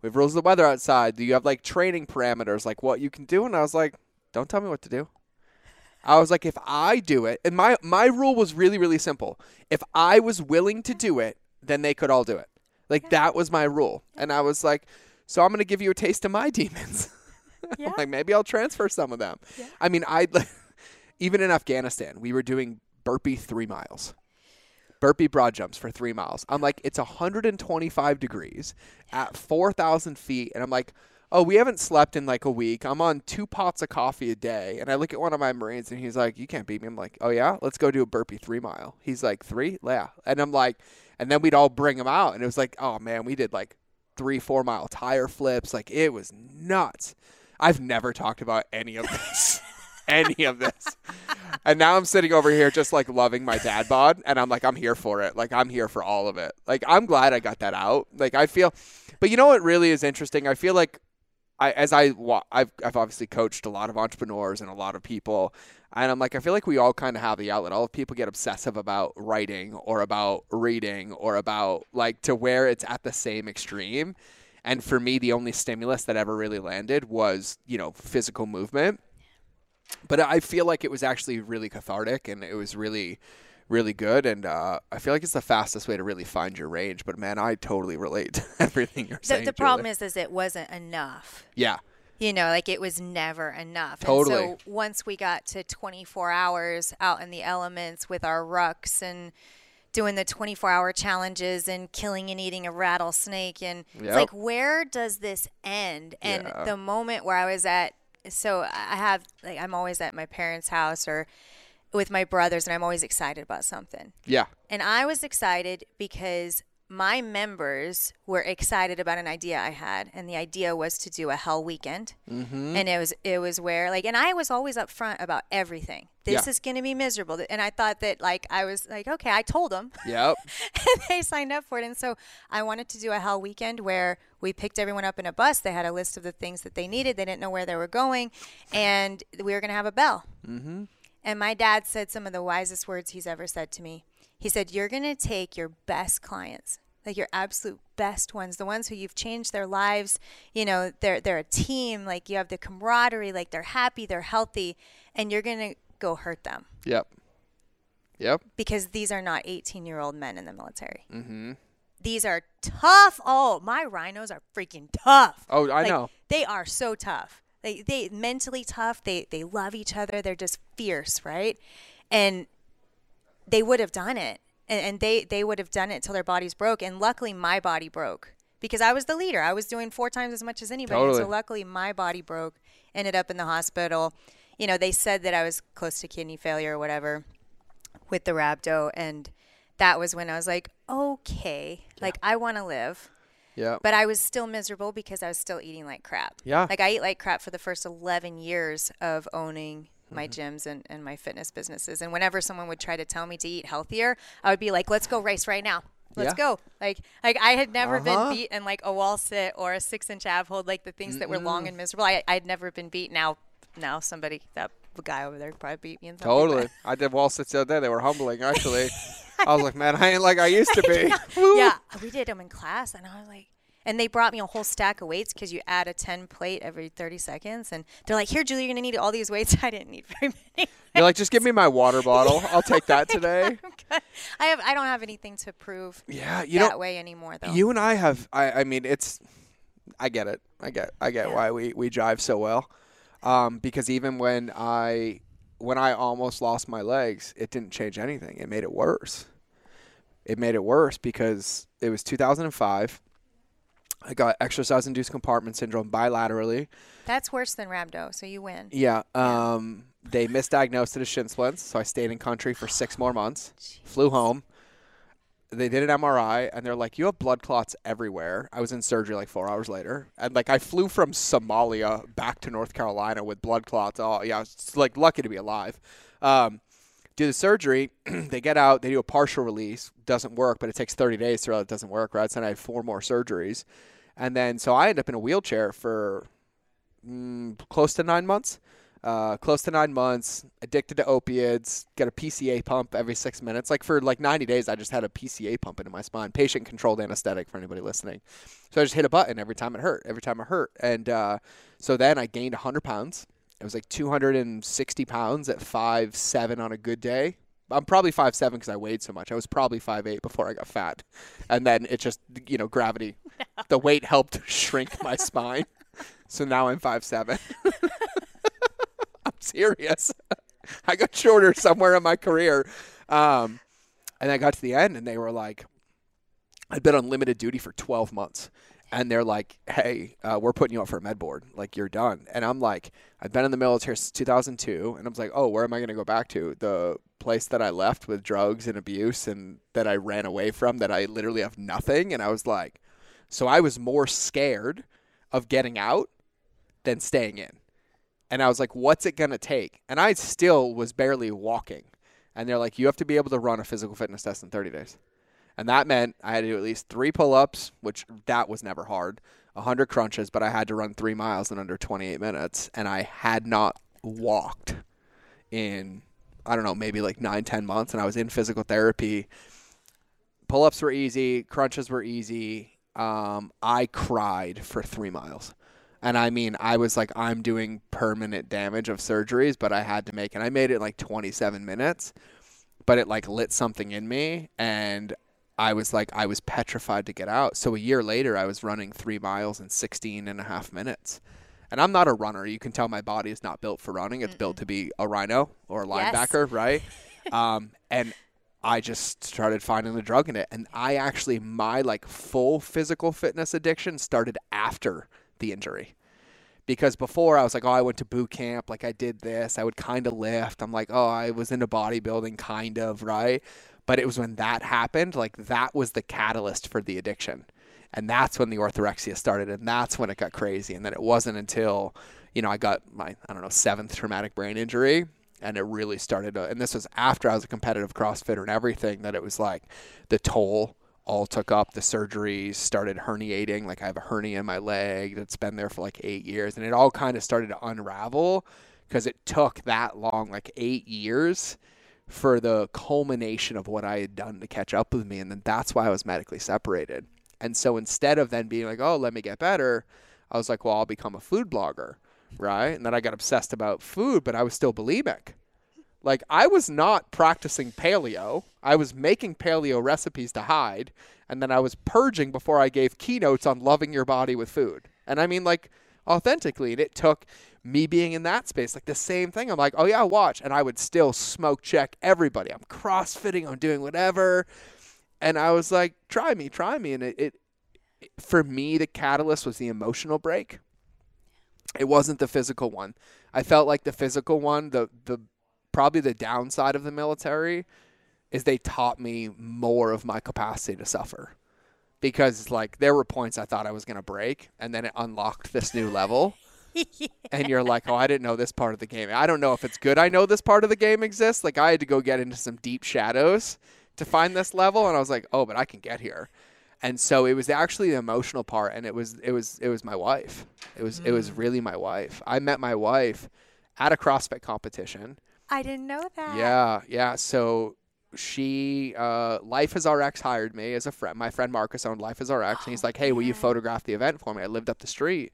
we have rules of the weather outside. Do you have like training parameters, like what you can do? And I was like, don't tell me what to do. I was like, if I do it, and my my rule was really really simple. If I was willing to do it, then they could all do it. Like that was my rule, and I was like, so I'm gonna give you a taste of my [laughs] demons. Yeah. like maybe I'll transfer some of them. Yeah. I mean, I [laughs] even in Afghanistan, we were doing burpee three miles, burpee broad jumps for three miles. I'm like, it's 125 degrees at 4,000 feet, and I'm like, oh, we haven't slept in like a week. I'm on two pots of coffee a day, and I look at one of my Marines, and he's like, you can't beat me. I'm like, oh yeah, let's go do a burpee three mile. He's like, three, yeah, and I'm like, and then we'd all bring him out, and it was like, oh man, we did like three, four mile tire flips. Like it was nuts. I've never talked about any of this. [laughs] any of this. And now I'm sitting over here just like loving my dad bod and I'm like I'm here for it. Like I'm here for all of it. Like I'm glad I got that out. Like I feel But you know what really is interesting? I feel like I as I I've I've obviously coached a lot of entrepreneurs and a lot of people and I'm like I feel like we all kind of have the outlet. All of people get obsessive about writing or about reading or about like to where it's at the same extreme. And for me, the only stimulus that ever really landed was, you know, physical movement. But I feel like it was actually really cathartic and it was really, really good. And uh, I feel like it's the fastest way to really find your range. But man, I totally relate to [laughs] everything you're The, saying. the problem Julie. is, is it wasn't enough. yeah, You know, like it was never enough. Totally. And so once we got to 24 hours out in the elements with our rucks and doing the 24 hour challenges and killing and eating a rattlesnake, and Yep. it's like, where does this end? And Yeah. the moment where I was at, so I have, like, I'm always at my parents' house or with my brothers, and I'm always excited about something. yeah, And I was excited because my members were excited about an idea I had, and the idea was to do a hell weekend. Mm-hmm. And it was it was where like, and I was always upfront about everything. This Yeah. is going to be miserable, and I thought that like I was like, okay, I told them, yep, [laughs] and they signed up for it. And so I wanted to do a hell weekend where we picked everyone up in a bus. They had a list of the things that they needed. They didn't know where they were going, and we were going to have a bell. Mm-hmm. And my dad said some of the wisest words he's ever said to me. He said, You're going to take your best clients, like your absolute best ones, the ones who you've changed their lives. You know, they're, they're a team, like you have the camaraderie, like they're happy, they're healthy, and you're going to go hurt them yep, yep. because these are not 18 year old men in the military. Mm-hmm. These are tough. Oh, my rhinos are freaking tough. Oh, I Like, know. They are so tough. They they mentally tough. They they love each other. They're just fierce, right? And they would have done it, and, and they they would have done it till their bodies broke. And luckily, my body broke because I was the leader. I was doing four times as much as anybody. Totally. so luckily, my body broke. Ended up in the hospital. You know, they said that I was close to kidney failure or whatever with the rhabdo, and that was when I was like, okay, like I want to live. Yep. But I was still miserable because I was still eating like crap. Yeah. Like I ate like crap for the first 11 years of owning my Mm-hmm. gyms and, and my fitness businesses. And whenever someone would try to tell me to eat healthier, I would be like, let's go race right now. Let's Yeah. go. Like, like I had never Uh-huh. been beat in like a wall sit or a six inch ab hold, like the things that were long and miserable. I, I'd never been beat. Now, now somebody, that guy over there probably beat me in something. Totally. I did wall sits the other day. They were humbling, actually. [laughs] I was like, man, I ain't like I used to [laughs] be. [laughs] yeah, we did them in class, and I was like, and they brought me a whole stack of weights because you add a ten plate every thirty seconds, and they're like, "Here, Julie, you're gonna need all these weights." [laughs] I didn't need very many. [laughs] You're like, just give me my water bottle. I'll take that [laughs] today. I have, I don't have anything to prove Yeah, you that know, way anymore, though. you and I have. I, I mean, it's. I get it. I get. I get Yeah. why we we drive so well. Um, because even when I when I almost lost my legs, it didn't change anything. It made it worse. It made it worse because it was 2005. I got exercise-induced compartment syndrome bilaterally. That's worse than rhabdo, so you win. Yeah. Um, they misdiagnosed it as shin splints, so I stayed in country for six more months. Flew home. They did an MRI, and they're like, "You have blood clots everywhere." I was in surgery like four hours later, and like I flew from Somalia back to North Carolina with blood clots. Oh yeah, I was like lucky to be alive. Um, do the surgery. [clears throat] they get out. They do a partial release. Doesn't work, but it takes 30 days to realize it doesn't work. Right. So I had four more surgeries, and then so I end up in a wheelchair for mm, close to nine months. uh, close to nine months, addicted to opiates, get a PCA pump every six minutes. Like for like 90 days, I just had a PCA pump into my spine, patient controlled anesthetic for anybody listening. So I just hit a button every time it hurt, every time it hurt. And uh, so then I gained 100 pounds. It was like 260 pounds at five seven on a good day. I'm probably five seven because I weighed so much. I was probably five eight before I got fat, and then it just you know gravity, [laughs] the weight helped shrink my spine. So now I'm five seven. [laughs] I'm serious. I got shorter somewhere in my career, um, and I got to the end, and they were like, I'd been on limited duty for 12 months, and they're like, "Hey, uh, we're putting you up for a med board. Like you're done." And I'm like, "I've been in the military since 2002," and I was like, "Oh, where am I going to go back to? The place that I left with drugs and abuse, and that I ran away from, that I literally have nothing." And I was like, so I was more scared of getting out than staying in. And I was like, "What's it going to take?" And I still was barely walking. And they're like, "You have to be able to run a physical fitness test in 30 days." And that meant I had to do at least three pull ups, which that was never hard, 100 crunches, but I had to run three miles in under 28 minutes. And I had not walked in, I don't know, maybe like nine, 10 months. And I was in physical therapy. Pull ups were easy, crunches were easy. Um, I cried for three miles. And I mean, I was like, I'm doing permanent damage of surgeries, but I had to make it. And I made it like 27 minutes, but it like lit something in me. And I was like, I was petrified to get out. So a year later, I was running three miles in 16 and a half minutes. And I'm not a runner. You can tell my body is not built for running. It's Mm-mm. built to be a rhino or a linebacker, yes. right? [laughs] um, and I just started finding the drug in it. And I actually, my like full physical fitness addiction started after the injury. Because before I was like, oh, I went to boot camp, like I did this, I would kind of lift. I'm like, oh, I was into bodybuilding, kind of, right? But it was when that happened, like that was the catalyst for the addiction. And that's when the orthorexia started. And that's when it got crazy. And then it wasn't until, you know, I got my, I don't know, seventh traumatic brain injury. And it really started to, and this was after I was a competitive CrossFitter and everything, that it was like the toll all took up. The surgeries started herniating. Like I have a hernia in my leg that's been there for like eight years. And it all kind of started to unravel because it took that long, like eight years for the culmination of what I had done to catch up with me. And then that's why I was medically separated. And so instead of then being like, oh, let me get better, I was like, well, I'll become a food blogger. Right. And then I got obsessed about food, but I was still bulimic. Like I was not practicing paleo. I was making paleo recipes to hide. And then I was purging before I gave keynotes on loving your body with food. And I mean, like, authentically. And it took me being in that space, like the same thing. I'm like, oh yeah, watch, and I would still smoke check everybody. I'm crossfitting, I'm doing whatever, and I was like, try me, try me, and it, it, for me, the catalyst was the emotional break. It wasn't the physical one. I felt like the physical one, the the probably the downside of the military is they taught me more of my capacity to suffer because like there were points I thought I was to break and then it unlocked this new level yeah. and you're like, oh, I didn't know this part of the game. I don't know if it's good. I know this part of the game exists. Like I had to go get into some deep shadows to find this level, and I was like, oh, but I can get here. And so it was actually the emotional part, and it was it was it was my wife. It was mm. it was mm. really my wife. I met my wife at a CrossFit competition. I didn't know that. Yeah, yeah. So she uh, Life as RX hired me as a friend. My friend Marcus owned Life as RX, oh, and he's like, "Hey, will you photograph the event for me?" I lived up the street,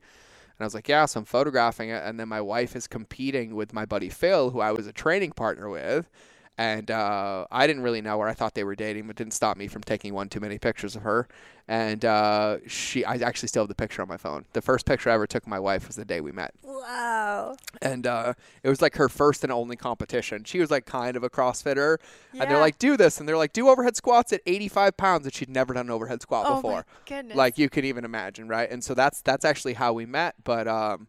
and I was like, yeah, so I'm photographing it. And then my wife is competing with my buddy Phil, who I was a training partner with and uh, I didn't really know her. I thought they were dating, but didn't stop me from taking one too many pictures of her. And uh, she, I actually still have the picture on my phone. The first picture I ever took of my wife was the day we met. Wow! And uh, it was like her first and only competition. She was like kind of a CrossFitter, yeah. and they're like, "Do this," and they're like, "Do overhead squats at 85 pounds," and she'd never done an overhead squat oh before. Goodness! Like you can even imagine, right? And so that's that's actually how we met. But um,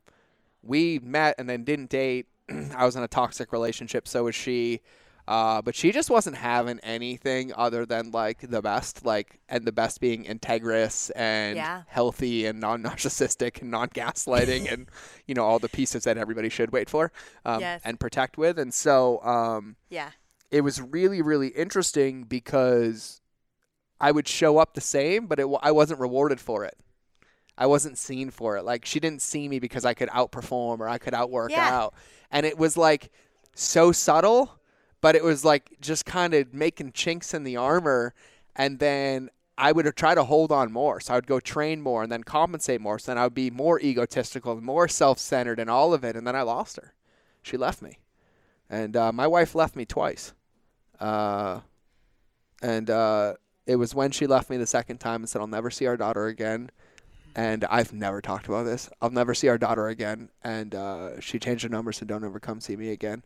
we met and then didn't date. [clears throat] I was in a toxic relationship, so was she. Uh, but she just wasn't having anything other than like the best, like, and the best being integrous and yeah. healthy and non [laughs] narcissistic and non gaslighting and, [laughs] you know, all the pieces that everybody should wait for um, yes. and protect with. And so, um, yeah, it was really, really interesting because I would show up the same, but it, I wasn't rewarded for it. I wasn't seen for it. Like she didn't see me because I could outperform or I could outwork yeah. out and it was like so subtle, but it was like just kind of making chinks in the armor, and then I would try to hold on more. So I would go train more and then compensate more. So then I would be more egotistical, and more self centered, and all of it. And then I lost her. She left me, and uh, my wife left me twice. Uh, and uh, it was when she left me the second time and said, "I'll never see our daughter again." And I've never talked about this. I'll never see our daughter again. And uh, she changed her number, so don't ever come see me again.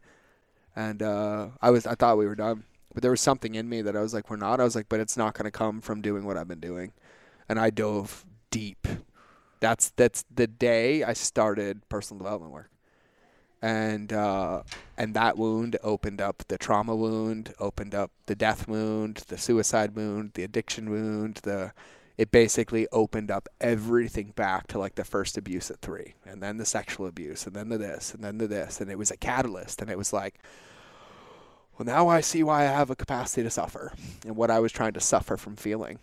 And uh, I was, I thought we were done, but there was something in me that I was like, we're not. I was like, but it's not going to come from doing what I've been doing. And I dove deep. That's that's the day I started personal development work and uh, and that wound opened up the trauma wound, opened up the death wound, the suicide wound, the addiction wound, the it basically opened up everything back to like the first abuse at three, and then the sexual abuse, and then the this, and then the this, and it was a catalyst, and it was like, well, now I see why I have a capacity to suffer, and what I was trying to suffer from feeling.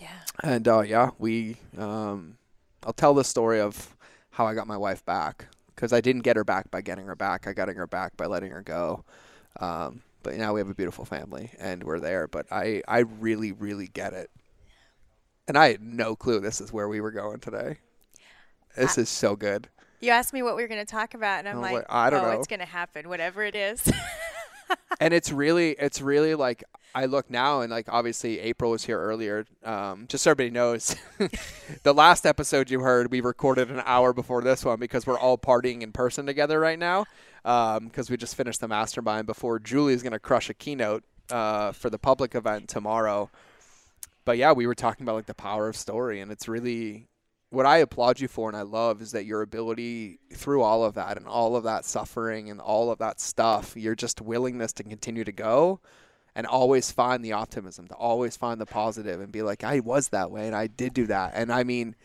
Yeah. And uh, yeah, we, um, I'll tell the story of how I got my wife back because I didn't get her back by getting her back. I got her back by letting her go. Um, but now we have a beautiful family and we're there. But I, I really, really get it. And I had no clue this is where we were going today. This is so good. You asked me what we were going to talk about, and I'm Oh, like, I don't oh, know." it's going to happen, whatever it is. [laughs] and it's really it's really like I look now and like obviously April was here earlier. Um, just so everybody knows, [laughs] the last episode you heard we recorded an hour before this one because we're all partying in person together right now. Because we just finished the mastermind before Julie's gonna crush a keynote uh, for the public event tomorrow. But yeah, we were talking about like the power of story, and it's really what I applaud you for and I love is that your ability through all of that and all of that suffering and all of that stuff, your just willingness to continue to go and always find the optimism, to always find the positive and be like, I was that way and I did do that. And I mean,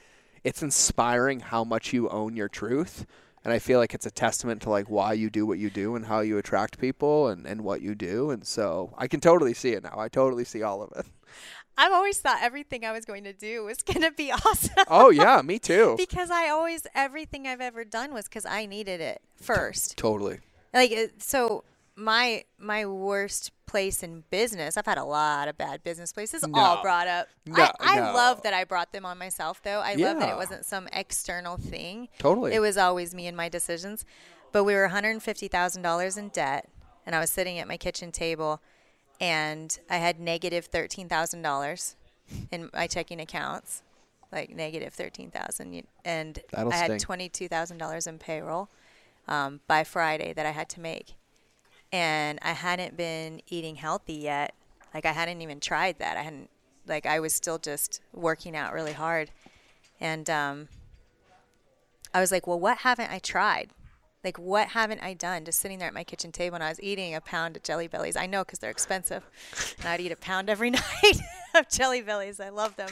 it's inspiring how much you own your truth. And I feel like it's a testament to like why you do what you do and how you attract people and, and what you do. And so I can totally see it now. I totally see all of it. I've always thought everything I was going to do was [laughs] going to be awesome. Oh yeah, me too. [laughs] because I always everything I've ever done was because I needed it first. Totally. Like so, my my worst place in business. I've had a lot of bad business places, all brought up. No, I, I no. love that I brought them on myself, though. I love that it wasn't some external thing. Totally. It was always me and my decisions. But we were one hundred fifty thousand dollars in debt, and I was sitting at my kitchen table, and I had negative thirteen thousand dollars in my checking accounts, like negative thirteen thousand, and That'll I had twenty two thousand dollars in payroll um, by Friday that I had to make, and I hadn't been eating healthy yet. Like I hadn't even tried that. I hadn't like I was still just working out really hard, and um, I was like, well, what haven't I tried? Like, what haven't I done? Just sitting there at my kitchen table and I was eating a pound of Jelly Bellies. I know because they're expensive. And I'd eat a pound every [laughs] night of Jelly Bellies. I love them.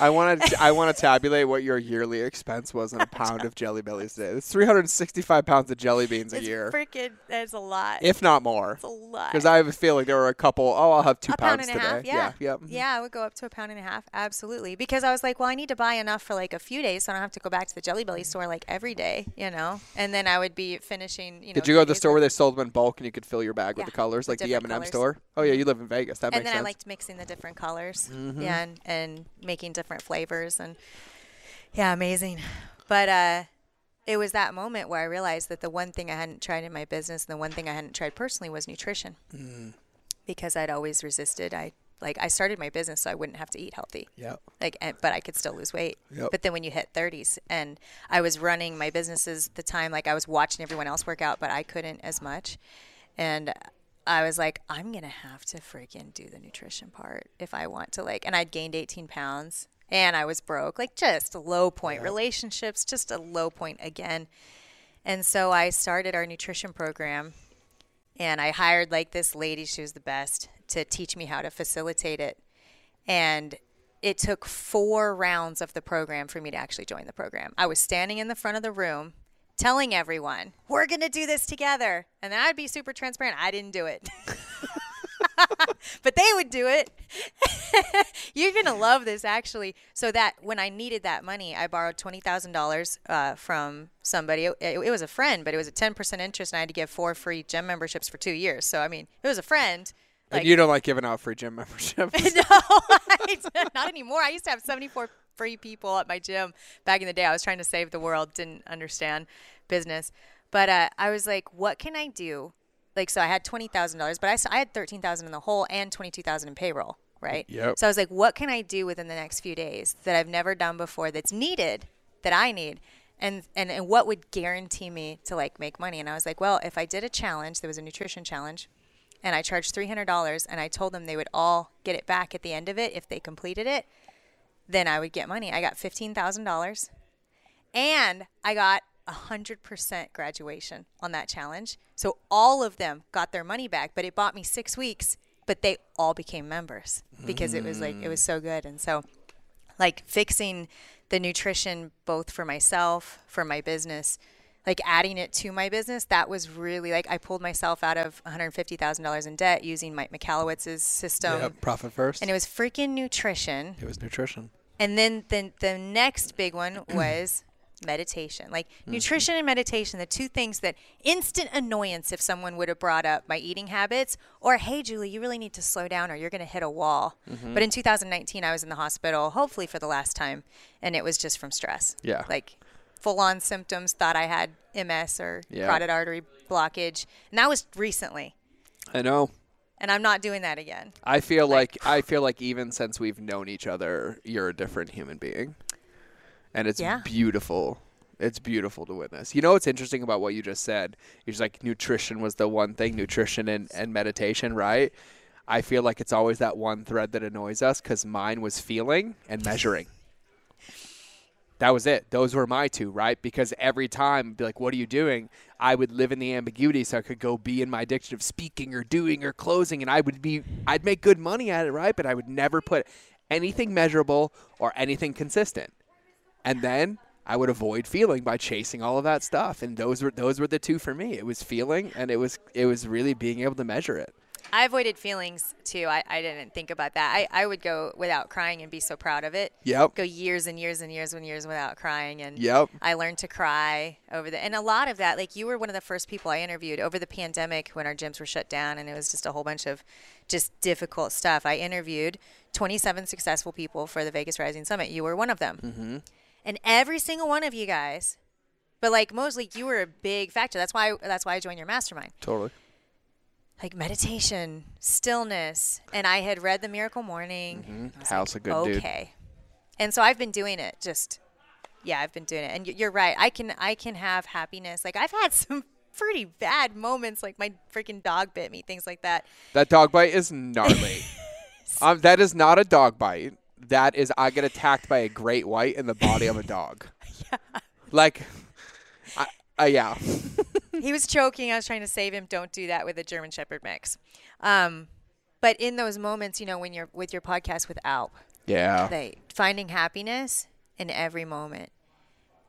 I want to I want to tabulate what your yearly expense was on a pound of Jelly Bellies today. It's 365 pounds of jelly beans a year, freaking, it's a lot. if not more. it's a lot. Because I have a feeling there were a couple. Oh, I'll have two a pound pounds and a today. half, yeah. yeah, yep. Yeah, I would go up to a pound and a half, absolutely. Because I was like, well, I need to buy enough for like a few days, so I don't have to go back to the Jelly Belly store like every day, you know. And then I would be finishing, you know. Did you go to the store of- where they sold them in bulk and you could fill your bag with the colors, like the different M&M store? Oh yeah, you live in Vegas. That and makes sense. And then. I liked mixing the different colors, Mm-hmm. yeah, and, and making different flavors, and yeah, amazing. But uh, it was that moment where I realized that the one thing I hadn't tried in my business, and the one thing I hadn't tried personally, was nutrition, Mm. because I'd always resisted. I like I started my business so I wouldn't have to eat healthy Yep. like and, but i could still lose weight Yep. but then when you hit 30s and i was running my businesses at the time like i was watching everyone else work out but i couldn't as much and i was like i'm gonna have to freaking do the nutrition part if i want to like and i'd gained 18 pounds and i was broke like just a low point relationships just a low point again and so i started our nutrition program and I hired like this lady, she was the best, to teach me how to facilitate it. And it took four rounds of the program for me to actually join the program. I was standing in the front of the room telling everyone, we're going to do this together. And then I'd be super transparent. I didn't do it. [laughs] [laughs] but they would do it. [laughs] You're gonna love this actually. So that when I needed that money, I borrowed twenty thousand uh, dollars from somebody. It, it, was a friend, but it was a ten percent interest, and I had to give four free gym memberships for two years. So I mean, it was a friend. and you don't like giving out free gym memberships. [laughs] no, I- not anymore. I used to have 74 free people at my gym back in the day. I was trying to save the world, didn't understand business. But uh, I was like, what can I do? Like, so I had $20,000, but I, I had 13000 in the hole and 22000 in payroll, right? Yep. So I was like, what can I do within the next few days that I've never done before that's needed, that I need? And, and, and what would guarantee me to like make money? And I was like, well, if I did a challenge, there was a nutrition challenge, and I charged $300 and I told them they would all get it back at the end of it if they completed it, then I would get money. I got $15,000 and I got 100% graduation on that challenge. So all of them got their money back, but it bought me 6 weeks, but they all became members because it was like it was so good and so like fixing the nutrition both for myself, for my business, like adding it to my business, that was really like I pulled myself out of $150,000 in debt using Mike Michalowicz's system. Yep, profit first. And it was freaking nutrition. it was nutrition. And then the, the next big one [clears throat] was meditation. Like mm-hmm. nutrition and meditation, the two things that instant annoyance if someone would have brought up my eating habits or, hey, Julie, you really need to slow down or you're going to hit a wall. Mm-hmm. But in 2019, I was in the hospital, hopefully for the last time, and it was just from stress. Yeah. Like full on symptoms, thought I had MS or Yeah. carotid artery blockage. And that was recently. I know. And I'm not doing that again. I feel like I feel like even since we've known each other, you're a different human being, and it's Yeah. beautiful. It's beautiful to witness. You know what's interesting about what you just said? You're like nutrition was the one thing, nutrition and, and meditation, right? I feel like it's always that one thread that annoys us because mine was feeling and measuring. That was it. Those were my two, right? Because every time, be like, "What are you doing?" I would live in the ambiguity, so I could go be in my addiction of speaking or doing or closing, and I would be, I'd make good money at it, right? But I would never put anything measurable or anything consistent. And then I would avoid feeling by chasing all of that stuff, and those were those were the two for me. It was feeling, and it was it was really being able to measure it. I avoided feelings too. I, I didn't think about that. I, I would go without crying and be so proud of it. Yep. Go years and years and years and years without crying. And Yep. I learned to cry over the, and a lot of that, like you were one of the first people I interviewed over the pandemic when our gyms were shut down and it was just a whole bunch of just difficult stuff. I interviewed 27 successful people for the Vegas Rising Summit. You were one of them. Mm-hmm. And every single one of you guys, but like mostly you were a big factor. That's why, that's why I joined your mastermind Totally. like meditation, stillness, and I had read the Miracle Morning. Was House of Good Dude. okay, and so I've been doing it. Just yeah, I've been doing it, and you're right. I can I can have happiness. Like I've had [laughs] some pretty bad moments, like my freaking dog bit me, things like that. That dog bite is gnarly. [laughs] um, that is not a dog bite. That is I get attacked by a great white in the body of a dog. [laughs] Yeah. Like, I, uh, yeah. [laughs] he was choking. I was trying to save him. Don't do that with a German Shepherd mix. Um, but in those moments, you know, when you're with your podcast with Alp, Yeah. they finding happiness in every moment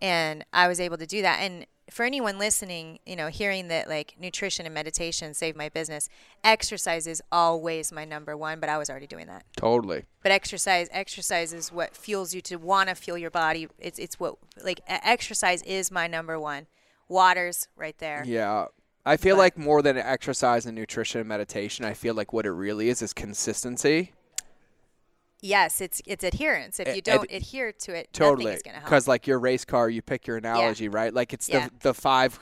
and i was able to do that and for anyone listening you know hearing that like nutrition and meditation saved my business exercise is always my number one but i was already doing that Totally. but exercise exercise is what fuels you to want to fuel your body it's it's what like exercise is my number one water's right there Yeah. I feel But- like more than exercise and nutrition and meditation, I feel like what it really is is consistency. Yes it's it's adherence if you don't adhere to it Totally. nothing going to help Because like your race car, you pick your analogy, right? Like it's Yeah. the the five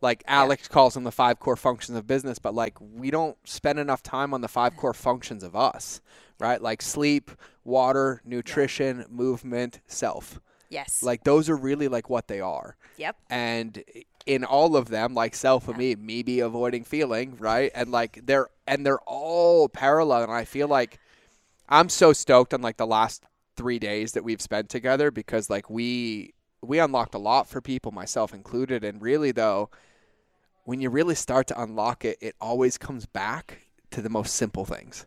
like Alex calls them the five core functions of business, but like we don't spend enough time on the five core functions of us, right? Like sleep, water, nutrition, movement, self. yes Like those are really like what they are. yep and in all of them like self of me me be avoiding feeling right and like they're and they're all parallel and i feel like i'm so stoked on like the last three days that we've spent together because like we we unlocked a lot for people myself included and really though when you really start to unlock it it always comes back to the most simple things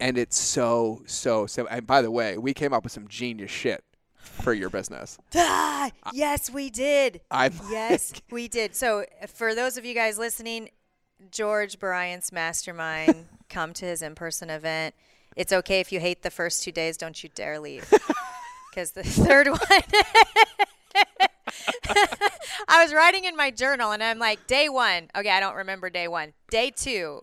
and it's so so so and by the way we came up with some genius shit for your business [laughs] Ah, yes, we did. i'm [laughs] Yes, we did. So, for those of you guys listening, George Bryant's mastermind. [laughs] Come to his in-person event. It's okay if you hate the first two days. Don't you dare leave. [laughs] Because the third one, [laughs] I was writing in my journal, and I'm like, day one. Okay, I don't remember day one. Day two,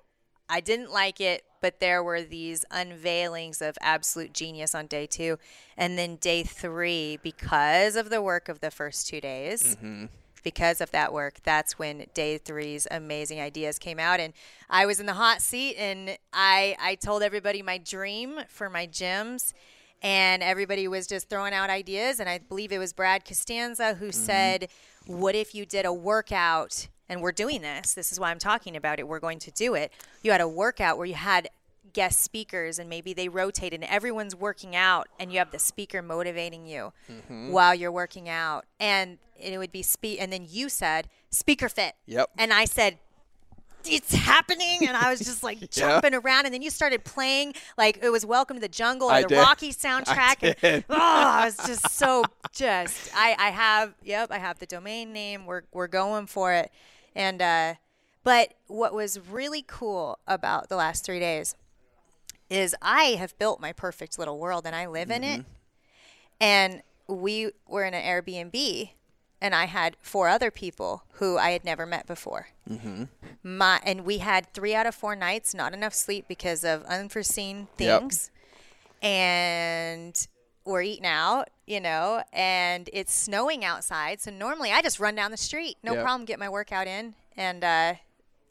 I didn't like it, but there were these unveilings of absolute genius on day two. And then day three, because of the work of the first two days, mm-hmm. Because of that work, that's when day three's amazing ideas came out. And I was in the hot seat and I, I told everybody my dream for my gyms. And everybody was just throwing out ideas. And I believe it was Brad Costanzo who mm-hmm. said, What if you did a workout? And we're doing this. This is why I'm talking about it. We're going to do it. You had a workout where you had guest speakers and maybe they rotate and everyone's working out and you have the speaker motivating you while you're working out. And it would be speak and then you said speaker fit. Yep. and i said it's happening. And i was just like [laughs] jumping around. And then you started playing like it was welcome to the jungle or I the did. rocky soundtrack. [laughs] Did. and oh i was just so [laughs] just i i have yep i have the domain name. We're we're going for it. And uh but what was really cool about the last three days is I have built my perfect little world and I live in it. And we were in an Airbnb and I had four other people who I had never met before. Mm-hmm. My, and we had three out of four nights, not enough sleep because of unforeseen Yep. things. And we're eating out, you know, and it's snowing outside. So normally I just run down the street, no Yep. problem, get my workout in. And, uh,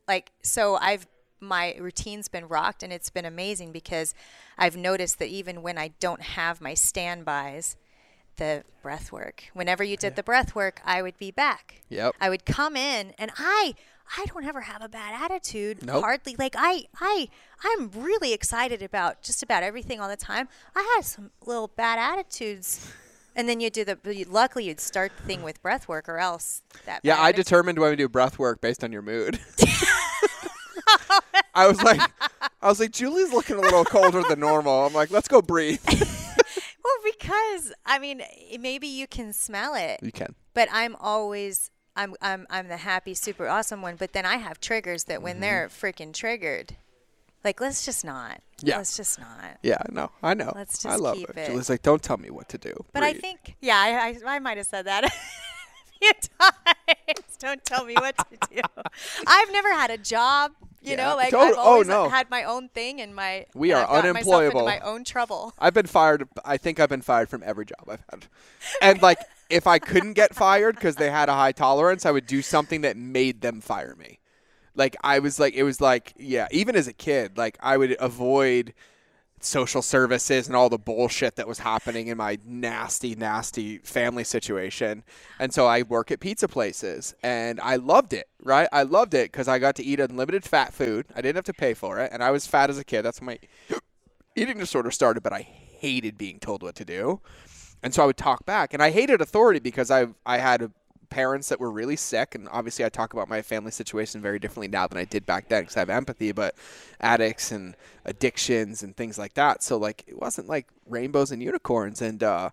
like so i've my routine's been rocked and it's been amazing because i've noticed that even when i don't have my standbys the breath work whenever you oh, did the breath work i would be back Yep. i would come in and i i don't ever have a bad attitude Nope. hardly like i i i'm really excited about just about everything all the time i had some little bad attitudes and then you do the you- luckily you'd start the thing with breath work or else that Yeah, I attitude- determined when we do breath work based on your mood. [laughs] [laughs] I was like, I was like, Julie's looking a little colder than normal. I'm like, let's go breathe. [laughs] Well, because I mean, maybe you can smell it, You can. but I'm always I'm I'm I'm the happy, super awesome one. But then I have triggers that Mm-hmm. when they're freaking triggered, like let's just not. Yeah. Let's just not. Yeah, no, I know. Let's just. I love keep it. it. Julie's like, don't tell me what to do. But I think, yeah, I I, I might have said that. [laughs] few times. Don't tell me what to do. I've never had a job, you Yeah. know, like Tot- I've oh, always no. had my own thing and my. We and are I've gotten into unemployable. my own trouble. I've been fired. I think I've been fired from every job I've had. And like, if I couldn't get fired because they had a high tolerance, I would do something that made them fire me. Like I was like, it was like, yeah. Even as a kid, like I would avoid social services and all the bullshit that was happening in my nasty, nasty family situation. And so I work at pizza places and I loved it, right? I loved it because I got to eat unlimited fat food. I didn't have to pay for it. And I was fat as a kid. That's when my [gasps] eating disorder started, but I hated being told what to do. And so I would talk back. And I hated authority because I I had parents that were really sick. And obviously, I talk about my family situation very differently now than I did back then because I have empathy, but addicts and addictions and things like that. So, like, it wasn't like rainbows and unicorns. And, uh,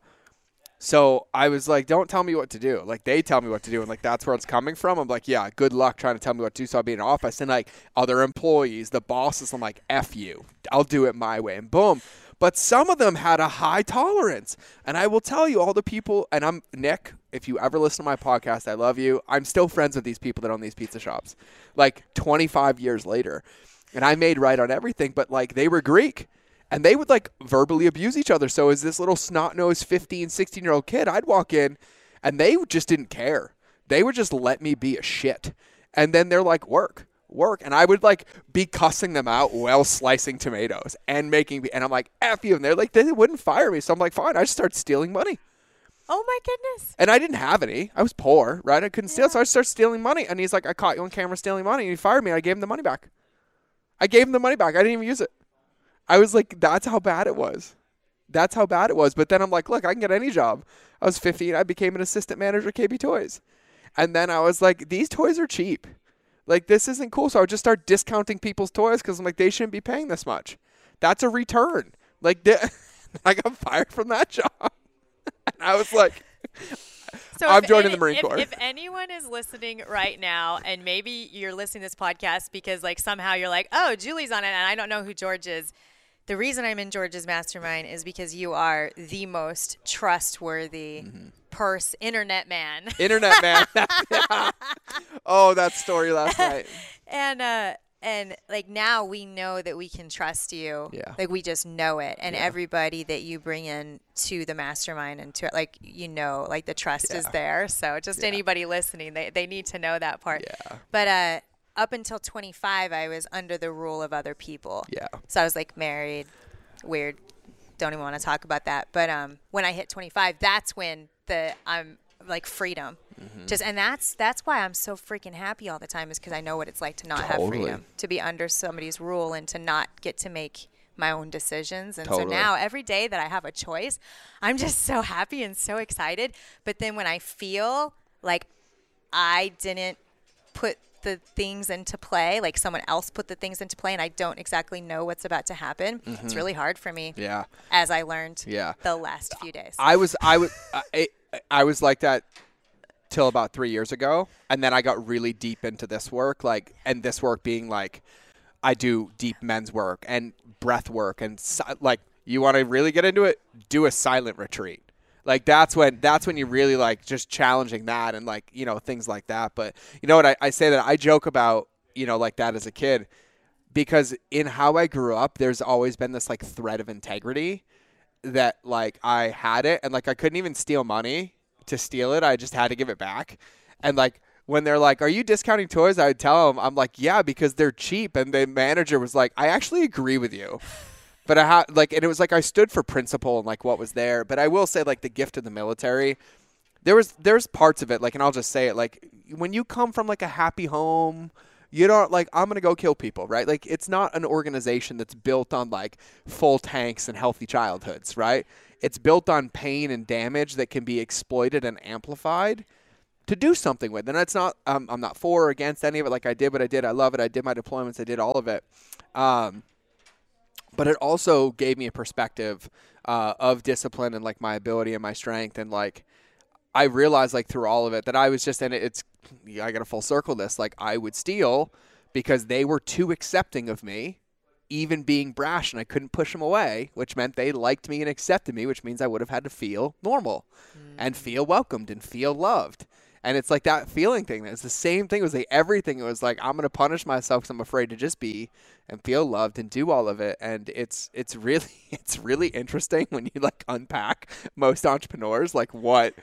so I was like, don't tell me what to do. Like they tell me what to do, and like that's where it's coming from. I'm like, yeah, good luck trying to tell me what to do. So I'll be in office, and like other employees, the bosses, I'm like, f you, I'll do it my way, and boom. But some of them had a high tolerance, and I will tell you, all the people, and I'm Nick. If you ever listen to my podcast, I love you. I'm still friends with these people that own these pizza shops, like 25 years later, and I made right on everything. But like they were Greek and they would like verbally abuse each other. So as this little snot-nosed 15, 16 year old kid, I'd walk in and they just didn't care. They would just let me be a shit. And then they're like, work, work. And I would like be cussing them out while slicing tomatoes and making, and I'm like, F you. And they're like, they wouldn't fire me. So I'm like, fine. I just start stealing money. Oh my goodness. And I didn't have any. I was poor, right? I couldn't steal. So I started stealing money. And he's like, I caught you on camera stealing money. And he fired me. And I gave him the money back. I gave him the money back. I didn't even use it. I was like, that's how bad it was. That's how bad it was. But then I'm like, look, I can get any job. I was 15. I became an assistant manager at KB Toys. And then I was like, these toys are cheap. Like, this isn't cool. So I would just start discounting people's toys because I'm like, they shouldn't be paying this much. That's a return. Like, [laughs] I got fired from that [laughs] job. and I was like, So I'm joining any- the Marine if, Corps. If anyone is listening right now, and maybe you're listening to this podcast because like somehow you're like, oh, Julie's on it, and I don't know who George is. The reason I'm in George's mastermind is because you are the most trustworthy Mm-hmm. purse internet man. Internet man. [laughs] [laughs] oh, that story last night. and uh and like now we know that we can trust you Yeah. like we just know it and everybody that you bring in to the mastermind and to like you know like the trust is there so just anybody listening they, they need to know that part Yeah. but uh up until 25 i was under the rule of other people. Yeah. so i was like married weird don't even want to talk about that. But um when i hit 25 that's when the i'm like freedom. Mm-hmm. just and that's that's why i'm so freaking happy all the time is because i know what it's like to not have freedom to be under somebody's rule and to not get to make my own decisions. And so now every day that i have a choice i'm just [laughs] so happy and so excited. But then when i feel like i didn't put the things into play like someone else put the things into play and i don't exactly know what's about to happen it's really hard for me Mm-hmm. Yeah. as i learned Yeah. the last few days I was I was I, I was like that till about three years ago, and then I got really deep into this work, like and this work being like I do deep men's work and breath work and si- like you want to really get into it, do a silent retreat. Like that's when that's when you're really like just challenging that and like you know things like that. But you know what I, I say that I joke about you know like that as a kid because in how I grew up, there's always been this like thread of integrity that like I had it and like I couldn't even steal money to steal it. I just had to give it back. And like when they're like, "Are you discounting toys?" I would tell them, "I'm like, yeah, because they're cheap." And the manager was like, "I actually agree with you." But I had like, and it was like I stood for principle and like what was there. But I will say, like the gift of the military, there was there's parts of it like, and I'll just say it like when you come from like a happy home, you don't like I'm gonna go kill people, right? Like it's not an organization that's built on like full tanks and healthy childhoods, right? It's built on pain and damage that can be exploited and amplified to do something with. And that's not um, I'm not for or against any of it. Like I did what I did. I love it. I did my deployments. I did all of it. Um, but it also gave me a perspective uh, of discipline and like my ability and my strength and like I realized like through all of it that I was just and it's I got a full circle this. Like I would steal because they were too accepting of me even being brash and I couldn't push them away which meant they liked me and accepted me which means I would have had to feel normal and feel welcomed and feel loved and it's like that feeling thing it's the same thing it was like everything. It was like I'm gonna punish myself because I'm afraid to just be and feel loved and do all of it. And it's it's really [laughs] it's really interesting when you like unpack most entrepreneurs like what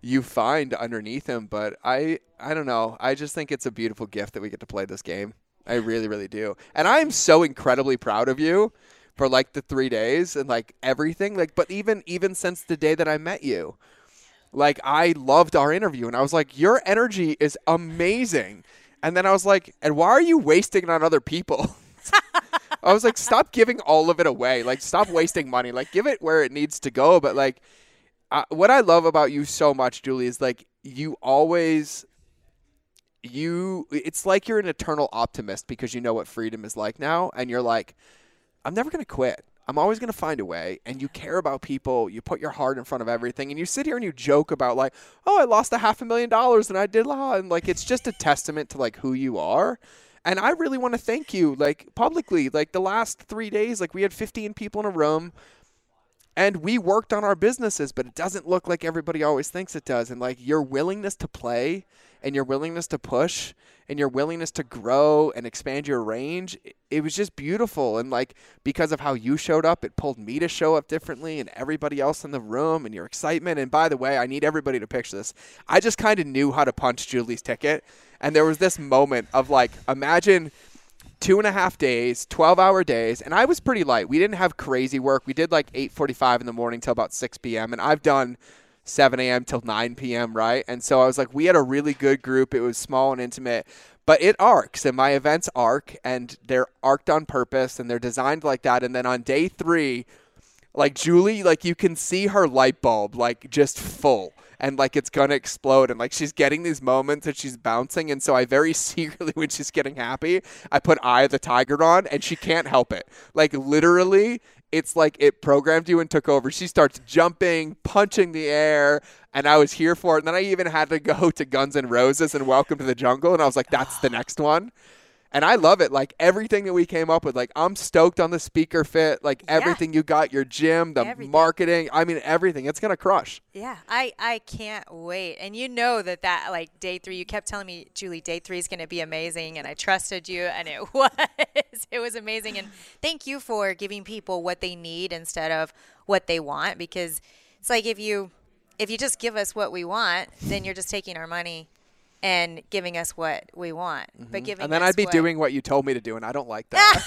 you find underneath them. but i i don't know. I just think it's a beautiful gift that we get to play this game. I really really do. And i'm so incredibly proud of you for like the three days and like everything. Like but even even since the day that i met you like i loved our interview and i was like your energy is amazing and then i was like and why are you wasting it on other people [laughs] I was like, stop giving all of it away. Like, stop wasting money. Like, give it where it needs to go. But like, uh, what I love about you so much, Julie, is like you always you. It's like you're an eternal optimist because you know what freedom is like now, and you're like, I'm never gonna quit. I'm always going to find a way. And you care about people. You put your heart in front of everything. And you sit here and you joke about, like, oh, I lost a half a million dollars and I did, la. and like, it's just a testament to like who you are. And I really want to thank you, like, publicly. Like, the last three days, like, we had 15 people in a room and we worked on our businesses, but it doesn't look like everybody always thinks it does. And like your willingness to play and your willingness to push and your willingness to grow and expand your range, it- was just beautiful. And like because of how you showed up, it pulled me to show up differently and everybody else in the room and your excitement. And by the way, I need everybody to picture this. I just kind of knew how to punch Julie's ticket. And there was this moment of like, imagine two and a half days, 12 hour days, and I was pretty light. We didn't have crazy work. We did like 8:45 in the morning till about 6 p.m. and I've done 7 a.m. till 9 p.m. Right, and so I was like, we had a really good group. It was small and intimate, but it arcs, and my events arc, and they're arced on purpose, and they're designed like that. And then on day three, like Julie, like you can see her light bulb like just full and like it's gonna explode and like she's getting these moments and she's bouncing and so I very [laughs] secretly when she's getting happy, I put Eye of the Tiger on and she can't help it. Like literally it's like it programmed you and took over. She starts jumping, punching the air, and I was here for it. And then I even had to go [laughs] to Guns N' Roses and Welcome to the Jungle, and I was like, that's the [sighs] next one. And I love it. Like everything that we came up with, like I'm stoked on the speaker fit, like Yeah. everything you got, your gym, the Everything. marketing. I mean, everything. It's gonna crush. Yeah, I, I can't wait. And you know that that like day three, you kept telling me, Julie, day three is going to be amazing, and I trusted you, and it [laughs] was. It was amazing, and thank you for giving people what they need instead of what they want, because it's like if you if you just give us what we want, then you're just taking our money and giving us what we want. But giving Mm-hmm. And then I'd be what- doing what you told me to do, and I don't like that.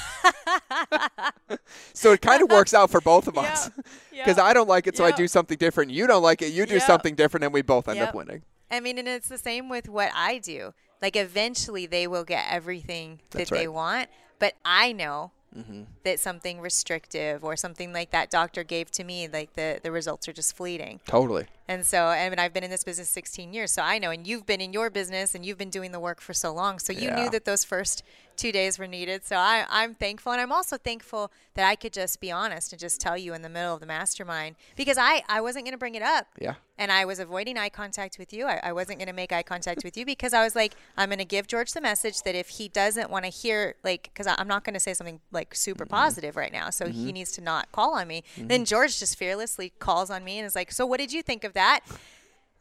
[laughs] so it kind of works out for both of [laughs] us. Because yeah. I don't like it, so I do something different. You don't like it, you do Yep. something different, and we both end up winning. I mean, and it's the same with what I do. Like, eventually, they will get everything That's that they right. want, but I know Mm-hmm. that something restrictive or something like that doctor gave to me, like the the results are just fleeting. Totally. And so, I mean, I've been in this business 16 years, so I know. And you've been in your business and you've been doing the work for so long. So you Yeah. knew that those first two days were needed. So I, I'm thankful. And I'm also thankful that I could just be honest and just tell you in the middle of the mastermind because I, I wasn't going to bring it up. Yeah. And I was avoiding eye contact with you. I, I wasn't going to make eye contact with you because I was like, I'm going to give George the message that if he doesn't want to hear, like, because I'm not going to say something like super mm-hmm. positive right now, so he mm-hmm. needs to not call on me. Then mm-hmm. George just fearlessly calls on me and is like, So what did you think of that?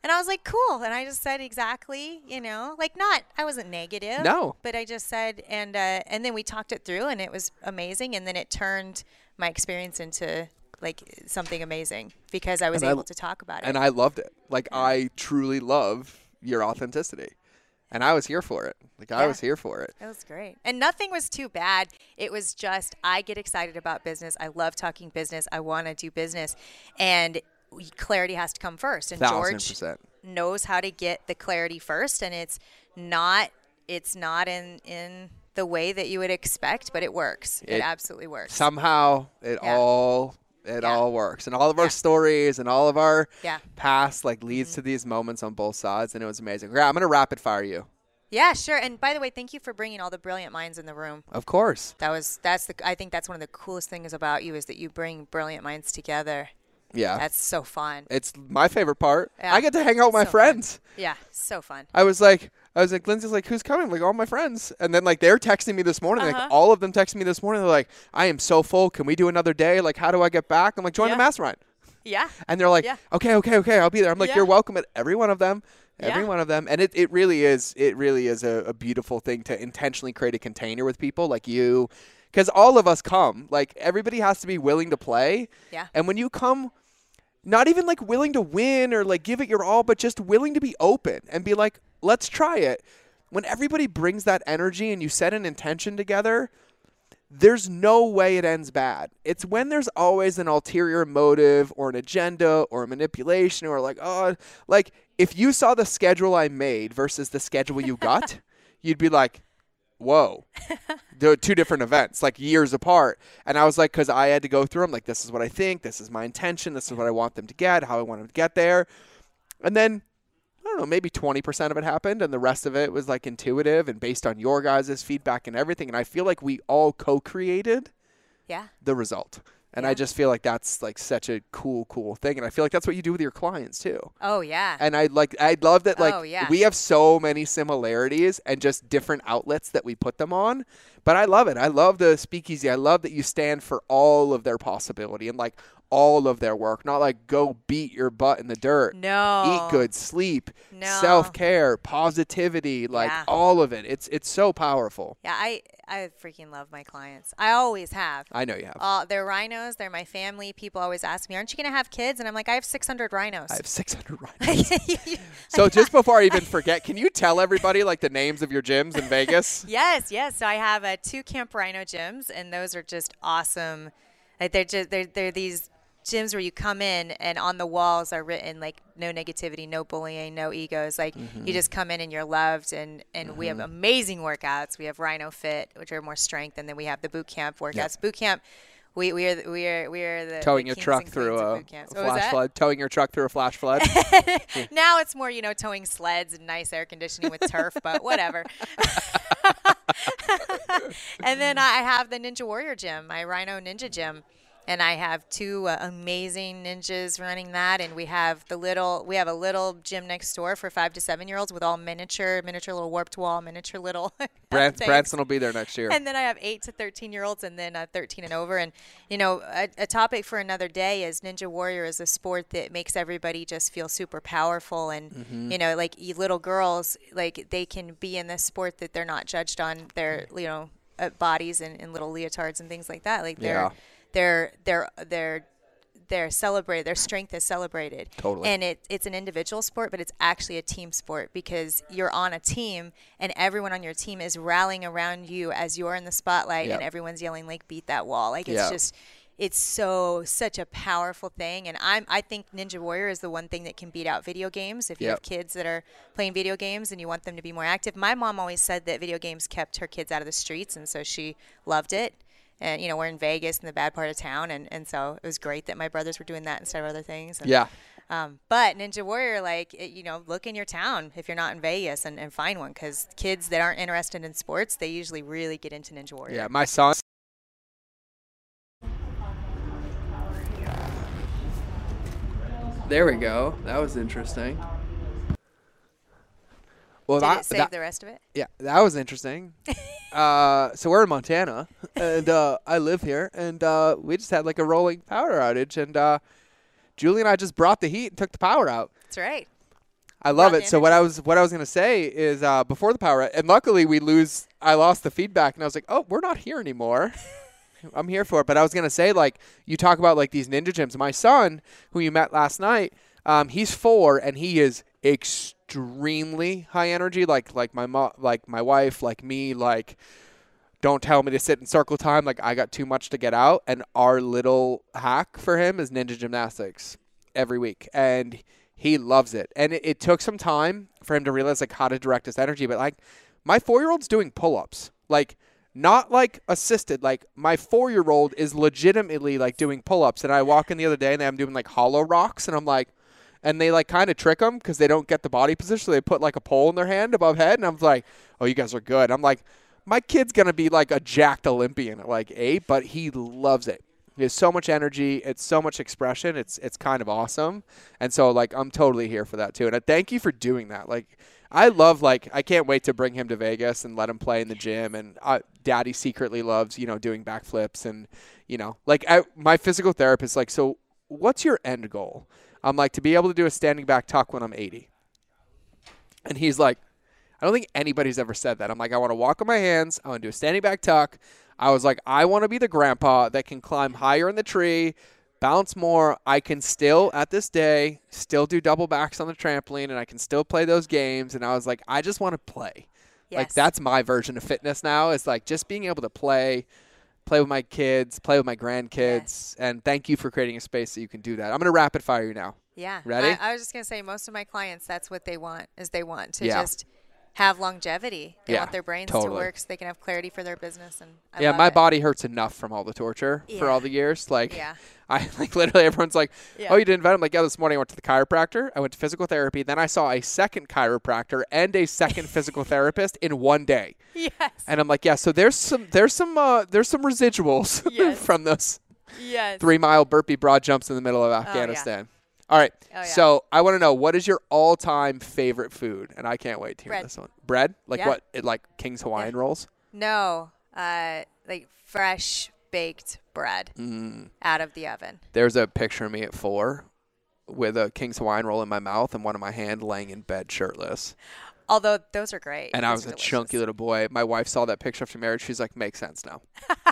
And I was like, cool. And I just said exactly, you know, like not, I wasn't negative. No. But I just said, and uh, and then we talked it through, and it was amazing. And then it turned my experience into like something amazing because I was And I- able to talk about it. And I loved it. Like, I truly love your authenticity. And I was here for it. Like, I was here for it. It was great. And nothing was too bad. It was just, I get excited about business. I love talking business. I want to do business. And clarity has to come first. And Thousand George percent. knows how to get the clarity first. And it's not, it's not in, in the way that you would expect, but it works. It, It- absolutely works. Somehow, it Yeah. all. It Yeah. all works, and all of our Yeah. stories and all of our Yeah. Mm-hmm. past like leads to these moments on both sides, and it was amazing. Great, I'm gonna rapid fire you, yeah, sure. And by the way, thank you for bringing all the brilliant minds in the room. of course. That was, that's the, I think that's one of the coolest things about you is that you bring brilliant minds together. Yeah, That's so fun. it's my favorite part. Yeah. I get to hang out with my So fun. friends. Yeah, so fun. I was like, I was like, Lindsay's like, who's coming? Like all my friends, and then like they're texting me this morning. Like Uh-huh. all of them texting me this morning. They're like, I am so full. Can we do another day? Like, how do I get back? I'm like, join Yeah. the mastermind. Yeah. And they're like, Yeah. okay, okay, okay, I'll be there. I'm like, Yeah. you're welcome at every one of them, every one of them. And it, it really is, it really is a, a beautiful thing to intentionally create a container with people like you, because all of us come. Like everybody has to be willing to play. Yeah. And when you come, not even like willing to win or like give it your all, but just willing to be open and be like, let's try it. When everybody brings that energy and you set an intention together, there's no way it ends bad. It's when there's always an ulterior motive or an agenda or a manipulation or like, oh, like if you saw the schedule I made versus the schedule you got, [laughs] you'd be like, whoa, [laughs] they're two different events, like years apart. And I was like, because I had to go through them, like, this is what I think, this is my intention, this is what I want them to get, how I want them to get there. And then I don't know, maybe 20% of it happened, and the rest of it was like intuitive and based on your guys' feedback and everything. And I feel like we all co created Yeah. the result. And I just feel like that's like such a cool, cool thing. And I feel like that's what you do with your clients too. Oh yeah. And I like, I love that like Oh, yeah. we have so many similarities and just different outlets that we put them on. But I love it. I love the speakeasy. I love that you stand for all of their possibility and like all of their work, not like go beat your butt in the dirt. no. Eat good, sleep, No. self care, positivity, like Yeah. all of it. It's it's so powerful. Yeah, I I freaking love my clients. I always have. I know you have. Uh, they're rhinos. They're my family. People always ask me, "Aren't you going to have kids?" And I'm like, "I have 600 rhinos." I have 600 [laughs] rhinos. [laughs] So just before I even forget, can you tell everybody like the names of your gyms in Vegas? [laughs] yes, yes. So I have uh, two Camp Rhino gyms, and those are just awesome. Like they're just they're they're these gyms where you come in and on the walls are written like no negativity, no bullying, no egos. Like Mm-hmm. you just come in and you're loved, and and we have amazing workouts. We have Rhino Fit, which are more strength, and then we have the boot camp workouts. Boot camp. We, we are we are we are the Towing the your truck through a, a flash flood. Towing your truck through a flash flood. [laughs] now it's more, you know, towing sleds and nice air conditioning with turf, but whatever. [laughs] and then I have the Ninja Warrior gym, my Rhino Ninja gym. And I have two uh, amazing ninjas running that, and we have the little we have a little gym next door for five to seven year olds with all miniature, miniature little warped wall, miniature little. [laughs] Branson will be there next year. And then I have eight to thirteen year olds, and then uh, thirteen and over. And you know, a, a topic for another day is Ninja Warrior is a sport that makes everybody just feel super powerful, and Mm-hmm. you know, like little girls, like they can be in this sport that they're not judged on their you know uh, bodies and, and little leotards and things like that. Like they're Yeah. They're they're they're they're celebrated. Their strength is celebrated. Totally. And it, it's an individual sport, but it's actually a team sport because you're on a team and everyone on your team is rallying around you as you're in the spotlight Yep. and everyone's yelling like beat that wall. Like it's Yeah. just it's so such a powerful thing and I'm I think Ninja Warrior is the one thing that can beat out video games if you Yep. have kids that are playing video games and you want them to be more active. My mom always said that video games kept her kids out of the streets and so she loved it. And you know, we're in Vegas in the bad part of town and, and so it was great that my brothers were doing that instead of other things. And, yeah. um, but Ninja Warrior, like, it, you know, look in your town if you're not in Vegas and, and find one because kids that aren't interested in sports, they usually really get into Ninja Warrior. Yeah, my son. There we go. That was interesting. Well, Did that, save that- the rest of it? yeah, that was interesting. [laughs] uh, so we're in Montana, and uh, I live here, and uh, we just had like a rolling power outage, and uh, Julie and I just brought the heat and took the power out. That's right. I love it. So what I was what I was gonna say is uh, before the power, and luckily we lose. I lost the feedback, and I was like, oh, we're not here anymore. [laughs] I'm here for it. But I was gonna say like you talk about like these ninja gyms. My son, who you met last night, um, he's four, and he is extremely high energy. Like like my mo- like my wife, like me, like. Don't tell me to sit in circle time. Like I got too much to get out. And our little hack for him is ninja gymnastics every week, and he loves it. And it, it took some time for him to realize like how to direct his energy. But like my four year old's doing pull ups, like not like assisted. Like my four year old is legitimately like doing pull ups. And I walk in the other day and I'm doing like hollow rocks, and I'm like. And they like kind of trick them because they don't get the body position. So they put like a pole in their hand above head, and I'm like, "Oh, you guys are good." I'm like, my kid's gonna be like a jacked Olympian at like eight, but he loves it. He has so much energy. It's so much expression. It's it's kind of awesome. And so like I'm totally here for that too. And I thank you for doing that. Like I love like I can't wait to bring him to Vegas and let him play in the gym. And uh, Daddy secretly loves you know doing backflips and you know like I, my physical therapist like so what's your end goal? I'm like to be able to do a standing back tuck when I'm 80. And he's like, I don't think anybody's ever said that. I'm like, I want to walk on my hands. I want to do a standing back tuck. I was like, I want to be the grandpa that can climb higher in the tree, bounce more. I can still, at this day, still do double backs on the trampoline and I can still play those games. And I was like, I just want to play. Like, that's my version of fitness now is like just being able to play, play with my kids, play with my grandkids. Yes. And thank you for creating a space that you can do that. I'm going to rapid fire you now. Yeah. Ready? I, I was just gonna say most of my clients that's what they want is they want to Yeah. just have longevity. They Yeah, want their brains totally. to work so they can have clarity for their business and I yeah, my it. body hurts enough from all the torture for all the years. Like, Yeah. [laughs] I like literally everyone's like, Yeah. "Oh, you didn't vet?" I'm like, "Yeah." This morning I went to the chiropractor. I went to physical therapy. Then I saw a second chiropractor and a second [laughs] physical therapist in one day. Yes. And I'm like, "Yeah." So there's some there's some uh, there's some residuals [laughs] Yes. from those yes. three mile burpee broad jumps in the middle of Afghanistan. All right. Oh, yeah. So I want to know what is your all time favorite food, and I can't wait to hear Bread. this one. Bread, like Yeah. what? It, like King's Hawaiian rolls. No. Uh like fresh baked bread Mm. out of the oven. There's a picture of me at four with a King's Hawaiian roll in my mouth and one in my hand laying in bed shirtless. Although those are great. And I was a chunky little boy. My wife saw that picture after marriage. She's like, makes sense now. [laughs]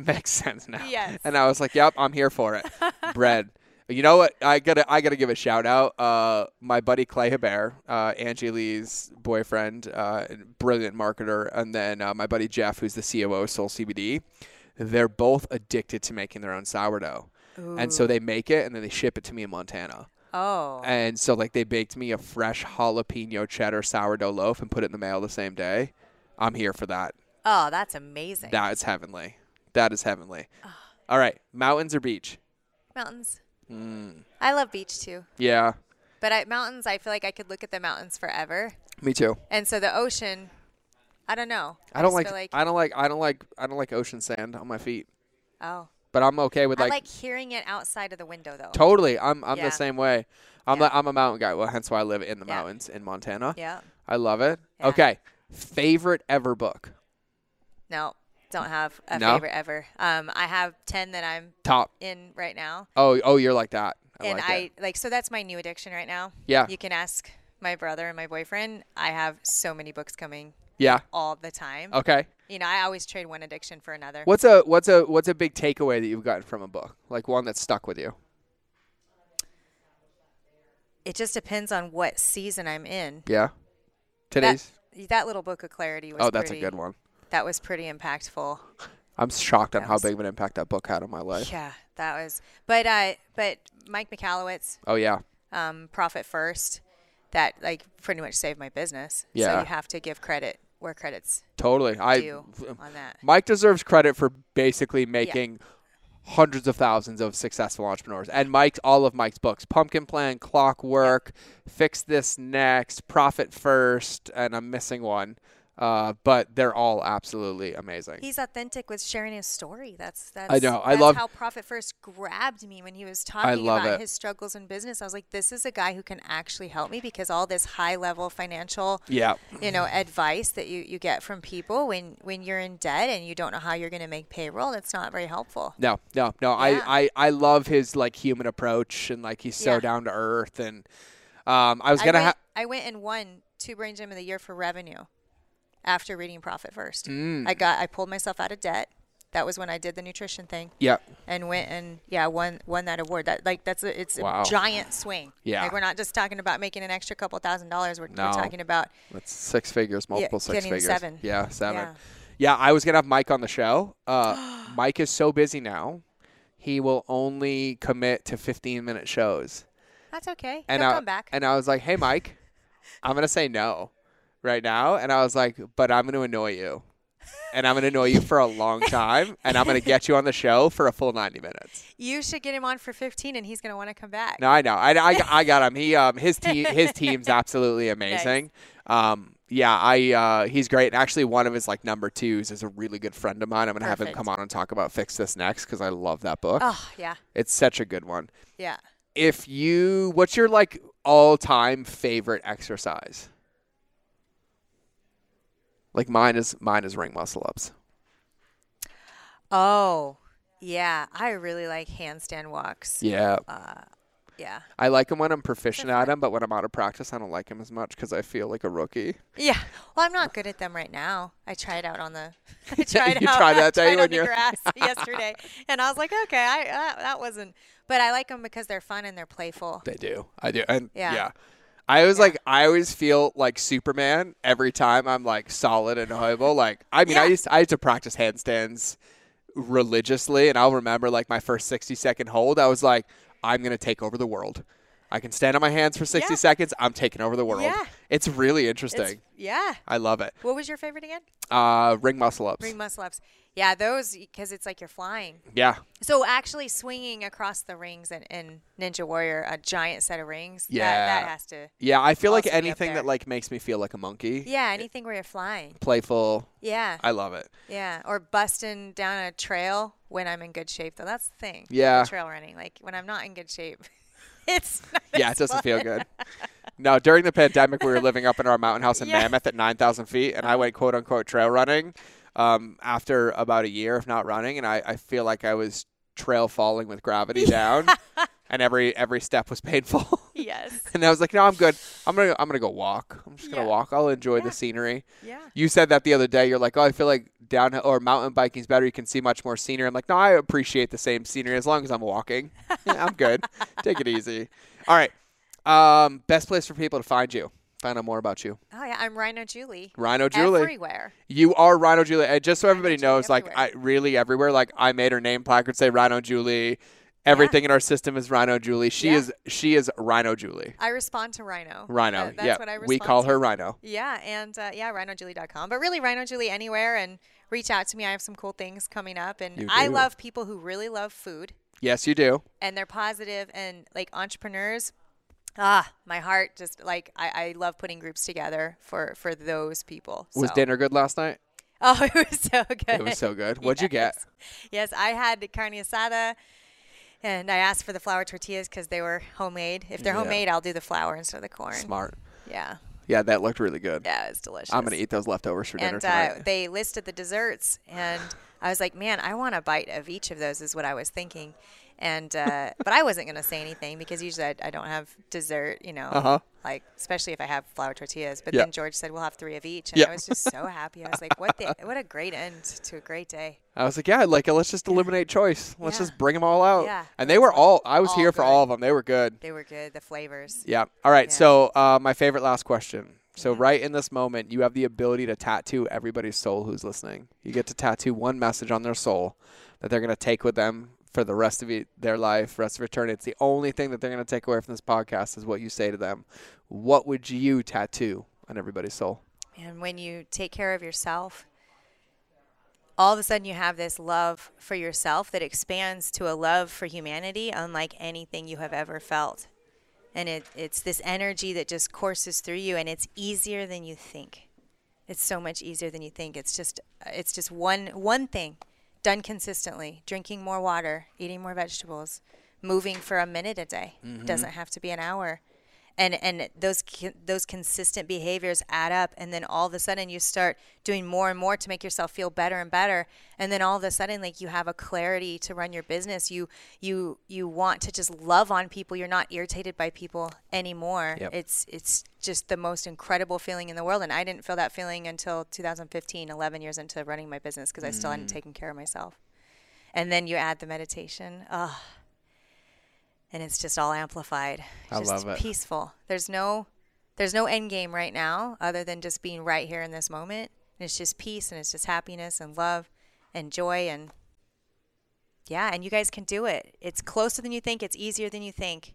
[laughs] makes sense now. Yes. And I was like, yep, I'm here for it. [laughs] Bread. You know what? I gotta I gotta give a shout out. Uh, my buddy Clay Hebert, uh, Angie Lee's boyfriend, uh, brilliant marketer, and then uh, my buddy Jeff, who's the COO of Soul CBD. They're both addicted to making their own sourdough, and so they make it and then they ship it to me in Montana. Oh. And so like they baked me a fresh jalapeno cheddar sourdough loaf and put it in the mail the same day. I'm here for that. oh, that's amazing. That is heavenly. That is heavenly. All right, mountains or beach? Mountains. Mm, I love beach too. yeah, But at mountains, I feel like I could look at the mountains forever. me too. And so the ocean, I don't know. I don't like, like I don't like I don't like I don't like ocean sand on my feet. oh, but I'm okay with like. I like, hearing it outside of the window though. totally. I'm I'm Yeah. the same way. I'm Yeah. the, I'm a mountain guy. Well, hence why I live in the Yeah. mountains in Montana. Yeah. I love it. Okay, favorite ever book. No, don't have a No? favorite ever. Um, I have ten that I'm Top. in right now, Oh oh, you're like that. I and like I it. like so that's my new addiction right now. Yeah. You can ask my brother and my boyfriend. I have so many books coming Yeah. all the time. Okay. You know, I always trade one addiction for another. What's a what's a what's a big takeaway that you've gotten from a book? Like one that stuck with you. It just depends on what season I'm in. Yeah. Today's. That, that little book of clarity was. oh, that's pretty, a good one. That was pretty impactful. I'm shocked on how was- big of an impact that book had on my life. Yeah, that was. But uh, but Mike Michalowicz, Oh yeah. um, Profit First, that like pretty much saved my business. Yeah. So Yeah. you have to give credit where credit's Totally. I on that. Mike deserves credit for basically making hundreds of thousands of successful entrepreneurs. And Mike's all of Mike's books: Pumpkin Plan, Clockwork, Fix This Next, Profit First, and I'm missing one. Uh, but they're all absolutely amazing. He's authentic with sharing his story. That's that's I know. I love- how Profit First grabbed me when he was talking about it. his struggles in business. I was like, this is a guy who can actually help me because all this high level financial yeah. you know advice that you, you get from people when when you're in debt and you don't know how you're going to make payroll it's not very helpful No, no, no. Yeah. I, I, I love his like human approach and like he's so Yeah. down to earth and um I was gonna went, have I went and won two brain gym of the year for revenue after reading profit first Mm. i got i pulled myself out of debt that was when i did the nutrition thing yeah and went and yeah won won that award that like that's a it's Wow. a giant swing Yeah. like we're not just talking about making an extra couple thousand dollars we're, No. we're talking about that's six figures, multiple six getting figures. seven. Yeah, seven. Yeah. Yeah. I was gonna have Mike on the show. Uh, [gasps] Mike is so busy now, he will only commit to fifteen minute shows. that's okay And he'll I, come back and I was like, Hey Mike, I'm gonna say no right now and I was like, But I'm gonna annoy you. And I'm gonna annoy you for a long [laughs] time and I'm gonna get you on the show for a full ninety minutes. you should get him on for 15 and he's going to want to come back No, I know. I, I, I got him. He um his team [laughs] his team's absolutely amazing. Um yeah, I uh he's great. And actually one of his like number twos is a really good friend of mine. I'm gonna have him come on and talk about Fix This Next because I love that book. oh yeah It's such a good one. yeah If you what's your like all time favorite exercise? Like mine is mine is ring muscle ups. Oh, yeah. I really like handstand walks. Yeah. Yeah. I like them when I'm proficient at them, but when I'm out of practice, I don't like them as much because I feel like a rookie. Yeah. Well, I'm not good at them right now. I tried out on the. [laughs] I [laughs] tried You out. tried that I day tried on the grass [laughs] yesterday, and I was like, okay, I uh, that wasn't. But I like them because they're fun and they're playful. They do. I do. And yeah. Yeah. I always Yeah. like I always feel like Superman every time I'm like solid and able. Like I mean I Yeah. used I used to practice handstands religiously and I'll remember like my first 60 second hold I was like I'm going to take over the world. I can stand on my hands for 60 Yeah. seconds. I'm taking over the world. Yeah. It's really It's, interesting. yeah. I love it. What was your favorite again? Uh ring muscle ups. Ring muscle ups. Yeah, those because it's like you're flying. yeah. So actually swinging across the rings in, in Ninja Warrior, a giant set of rings. Yeah. That, that has to. Yeah, I feel like Also be up anything that like makes me feel like a monkey. Yeah, anything where you're flying. Playful. Yeah. I love it. Yeah, or busting down a trail when I'm in good shape. Though that's the thing. Yeah. trail running. Like when I'm not in good shape, [laughs] [laughs] it's yeah, it doesn't fun. feel good. [laughs] No, during the pandemic, we were living up in our mountain house in Yeah. Mammoth at 9,000 feet, and I went quote unquote trail running um, after about a year of not running, and I, I feel like I was trail falling with gravity [laughs] down, and every every step was painful. Yes. and I was like, no, I'm good. I'm gonna I'm gonna go walk. I'm just gonna Yeah. walk. I'll enjoy Yeah. the scenery. Yeah. You said that the other day. You're like, oh, I feel like downhill or mountain biking's better. You can see much more scenery. I'm like, no, I appreciate the same scenery as long as I'm walking. Yeah, I'm good. [laughs] Take it easy. All right. Um, best place for people to find you. Find out more about you. Oh yeah, I'm Rhino Julie. Rhino Julie. Everywhere. You are Rhino Julie. And just so everybody knows, like I really everywhere. Like I made her name placard say Rhino Julie. Everything in our system is Rhino Julie. She Yeah. is she is Rhino Julie. I respond to Rhino. Rhino. That- that's yeah. what I respond we call to. her Rhino. Yeah, and uh, yeah, rhinojulie.com. But really, Rhino Julie anywhere and reach out to me. I have some cool things coming up. And I love people who really love food Yes, you do. and they're positive and like entrepreneurs. Ah, my heart just like I, I love putting groups together for for those people. Was So, dinner good last night? Oh, [laughs] it was so good. It was so good. What'd you get? Yes. Yes, I had carne asada, and I asked for the flour tortillas because they were homemade. If they're Yeah. homemade, I'll do the flour instead of the corn. Smart. Yeah, Yeah, that looked really good. yeah, it was delicious. I'm gonna eat those leftovers for dinner And tonight. uh, they listed the desserts, and I was like, man, I want a bite of each of those. Is what I was thinking. And uh, [laughs] but I wasn't gonna say anything because usually I, I don't have dessert, you know, Uh-huh. like especially if I have flour tortillas. But Yeah. then George said we'll have three of each, and Yeah. I was just so happy. I was like, what the, what a great end to a great day. I was like, yeah, like let's just eliminate choice. Let's Yeah. just bring them all out. Yeah. And they were all. I was All here for all of them. They were good. They were good. The flavors. Yeah. All right. Yeah. So uh, my favorite last question. So right in this moment, you have the ability to tattoo everybody's soul who's listening. You get to tattoo one message on their soul that they're gonna take with them for the rest of e- their life, rest of eternity. It's the only thing that they're gonna take away from this podcast is what you say to them. What would you tattoo on everybody's soul? And when you take care of yourself, all of a sudden you have this love for yourself that expands to a love for humanity unlike anything you have ever felt. And it, it's this energy that just courses through you, and it's easier than you think. It's so much easier than you think. It's just it's just one one thing done consistently. Drinking more water, eating more vegetables, moving for a minute a day. Mm-hmm. Doesn't have to be an hour. And and those those consistent behaviors add up and then all of a sudden you start doing more and more to make yourself feel better and better and then all of a sudden like you have a clarity to run your business. You you you want to just love on people. You're not irritated by people anymore. Yep. It's it's just the most incredible feeling in the world and I didn't feel that feeling until 2015, 11 years into running my business because I still hadn't Mm. taken care of myself. And then you add the meditation. Oh, and it's just all amplified. I just love it. Peaceful. There's no there's no end game right now other than just being right here in this moment. And it's just peace and it's just happiness and love and joy and yeah, and you guys can do it. It's closer than you think, it's easier than you think.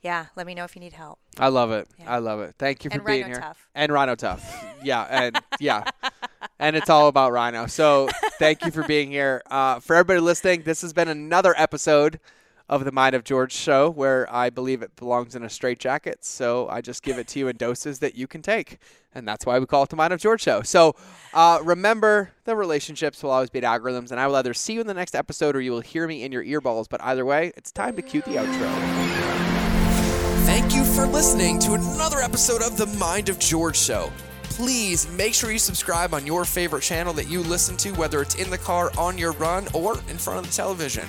Yeah, let me know if you need help. I love it. Yeah. I love it. Thank you for And being Rhino here. Tough. And Rhino Tough. yeah, and yeah. [laughs] And it's all about Rhino. So thank you for being here. Uh, for everybody listening, this has been another episode of the Mind of George show where I believe it belongs in a straitjacket. So I just give it to you in doses that you can take. And that's why we call it the Mind of George show. So uh, remember, the relationships will always beat algorithms. And I will either see you in the next episode or you will hear me in your earballs. But either way, it's time to cue the outro. Thank you for listening to another episode of the Mind of George Show. Please make sure you subscribe on your favorite channel that you listen to, whether it's in the car, on your run, or in front of the television.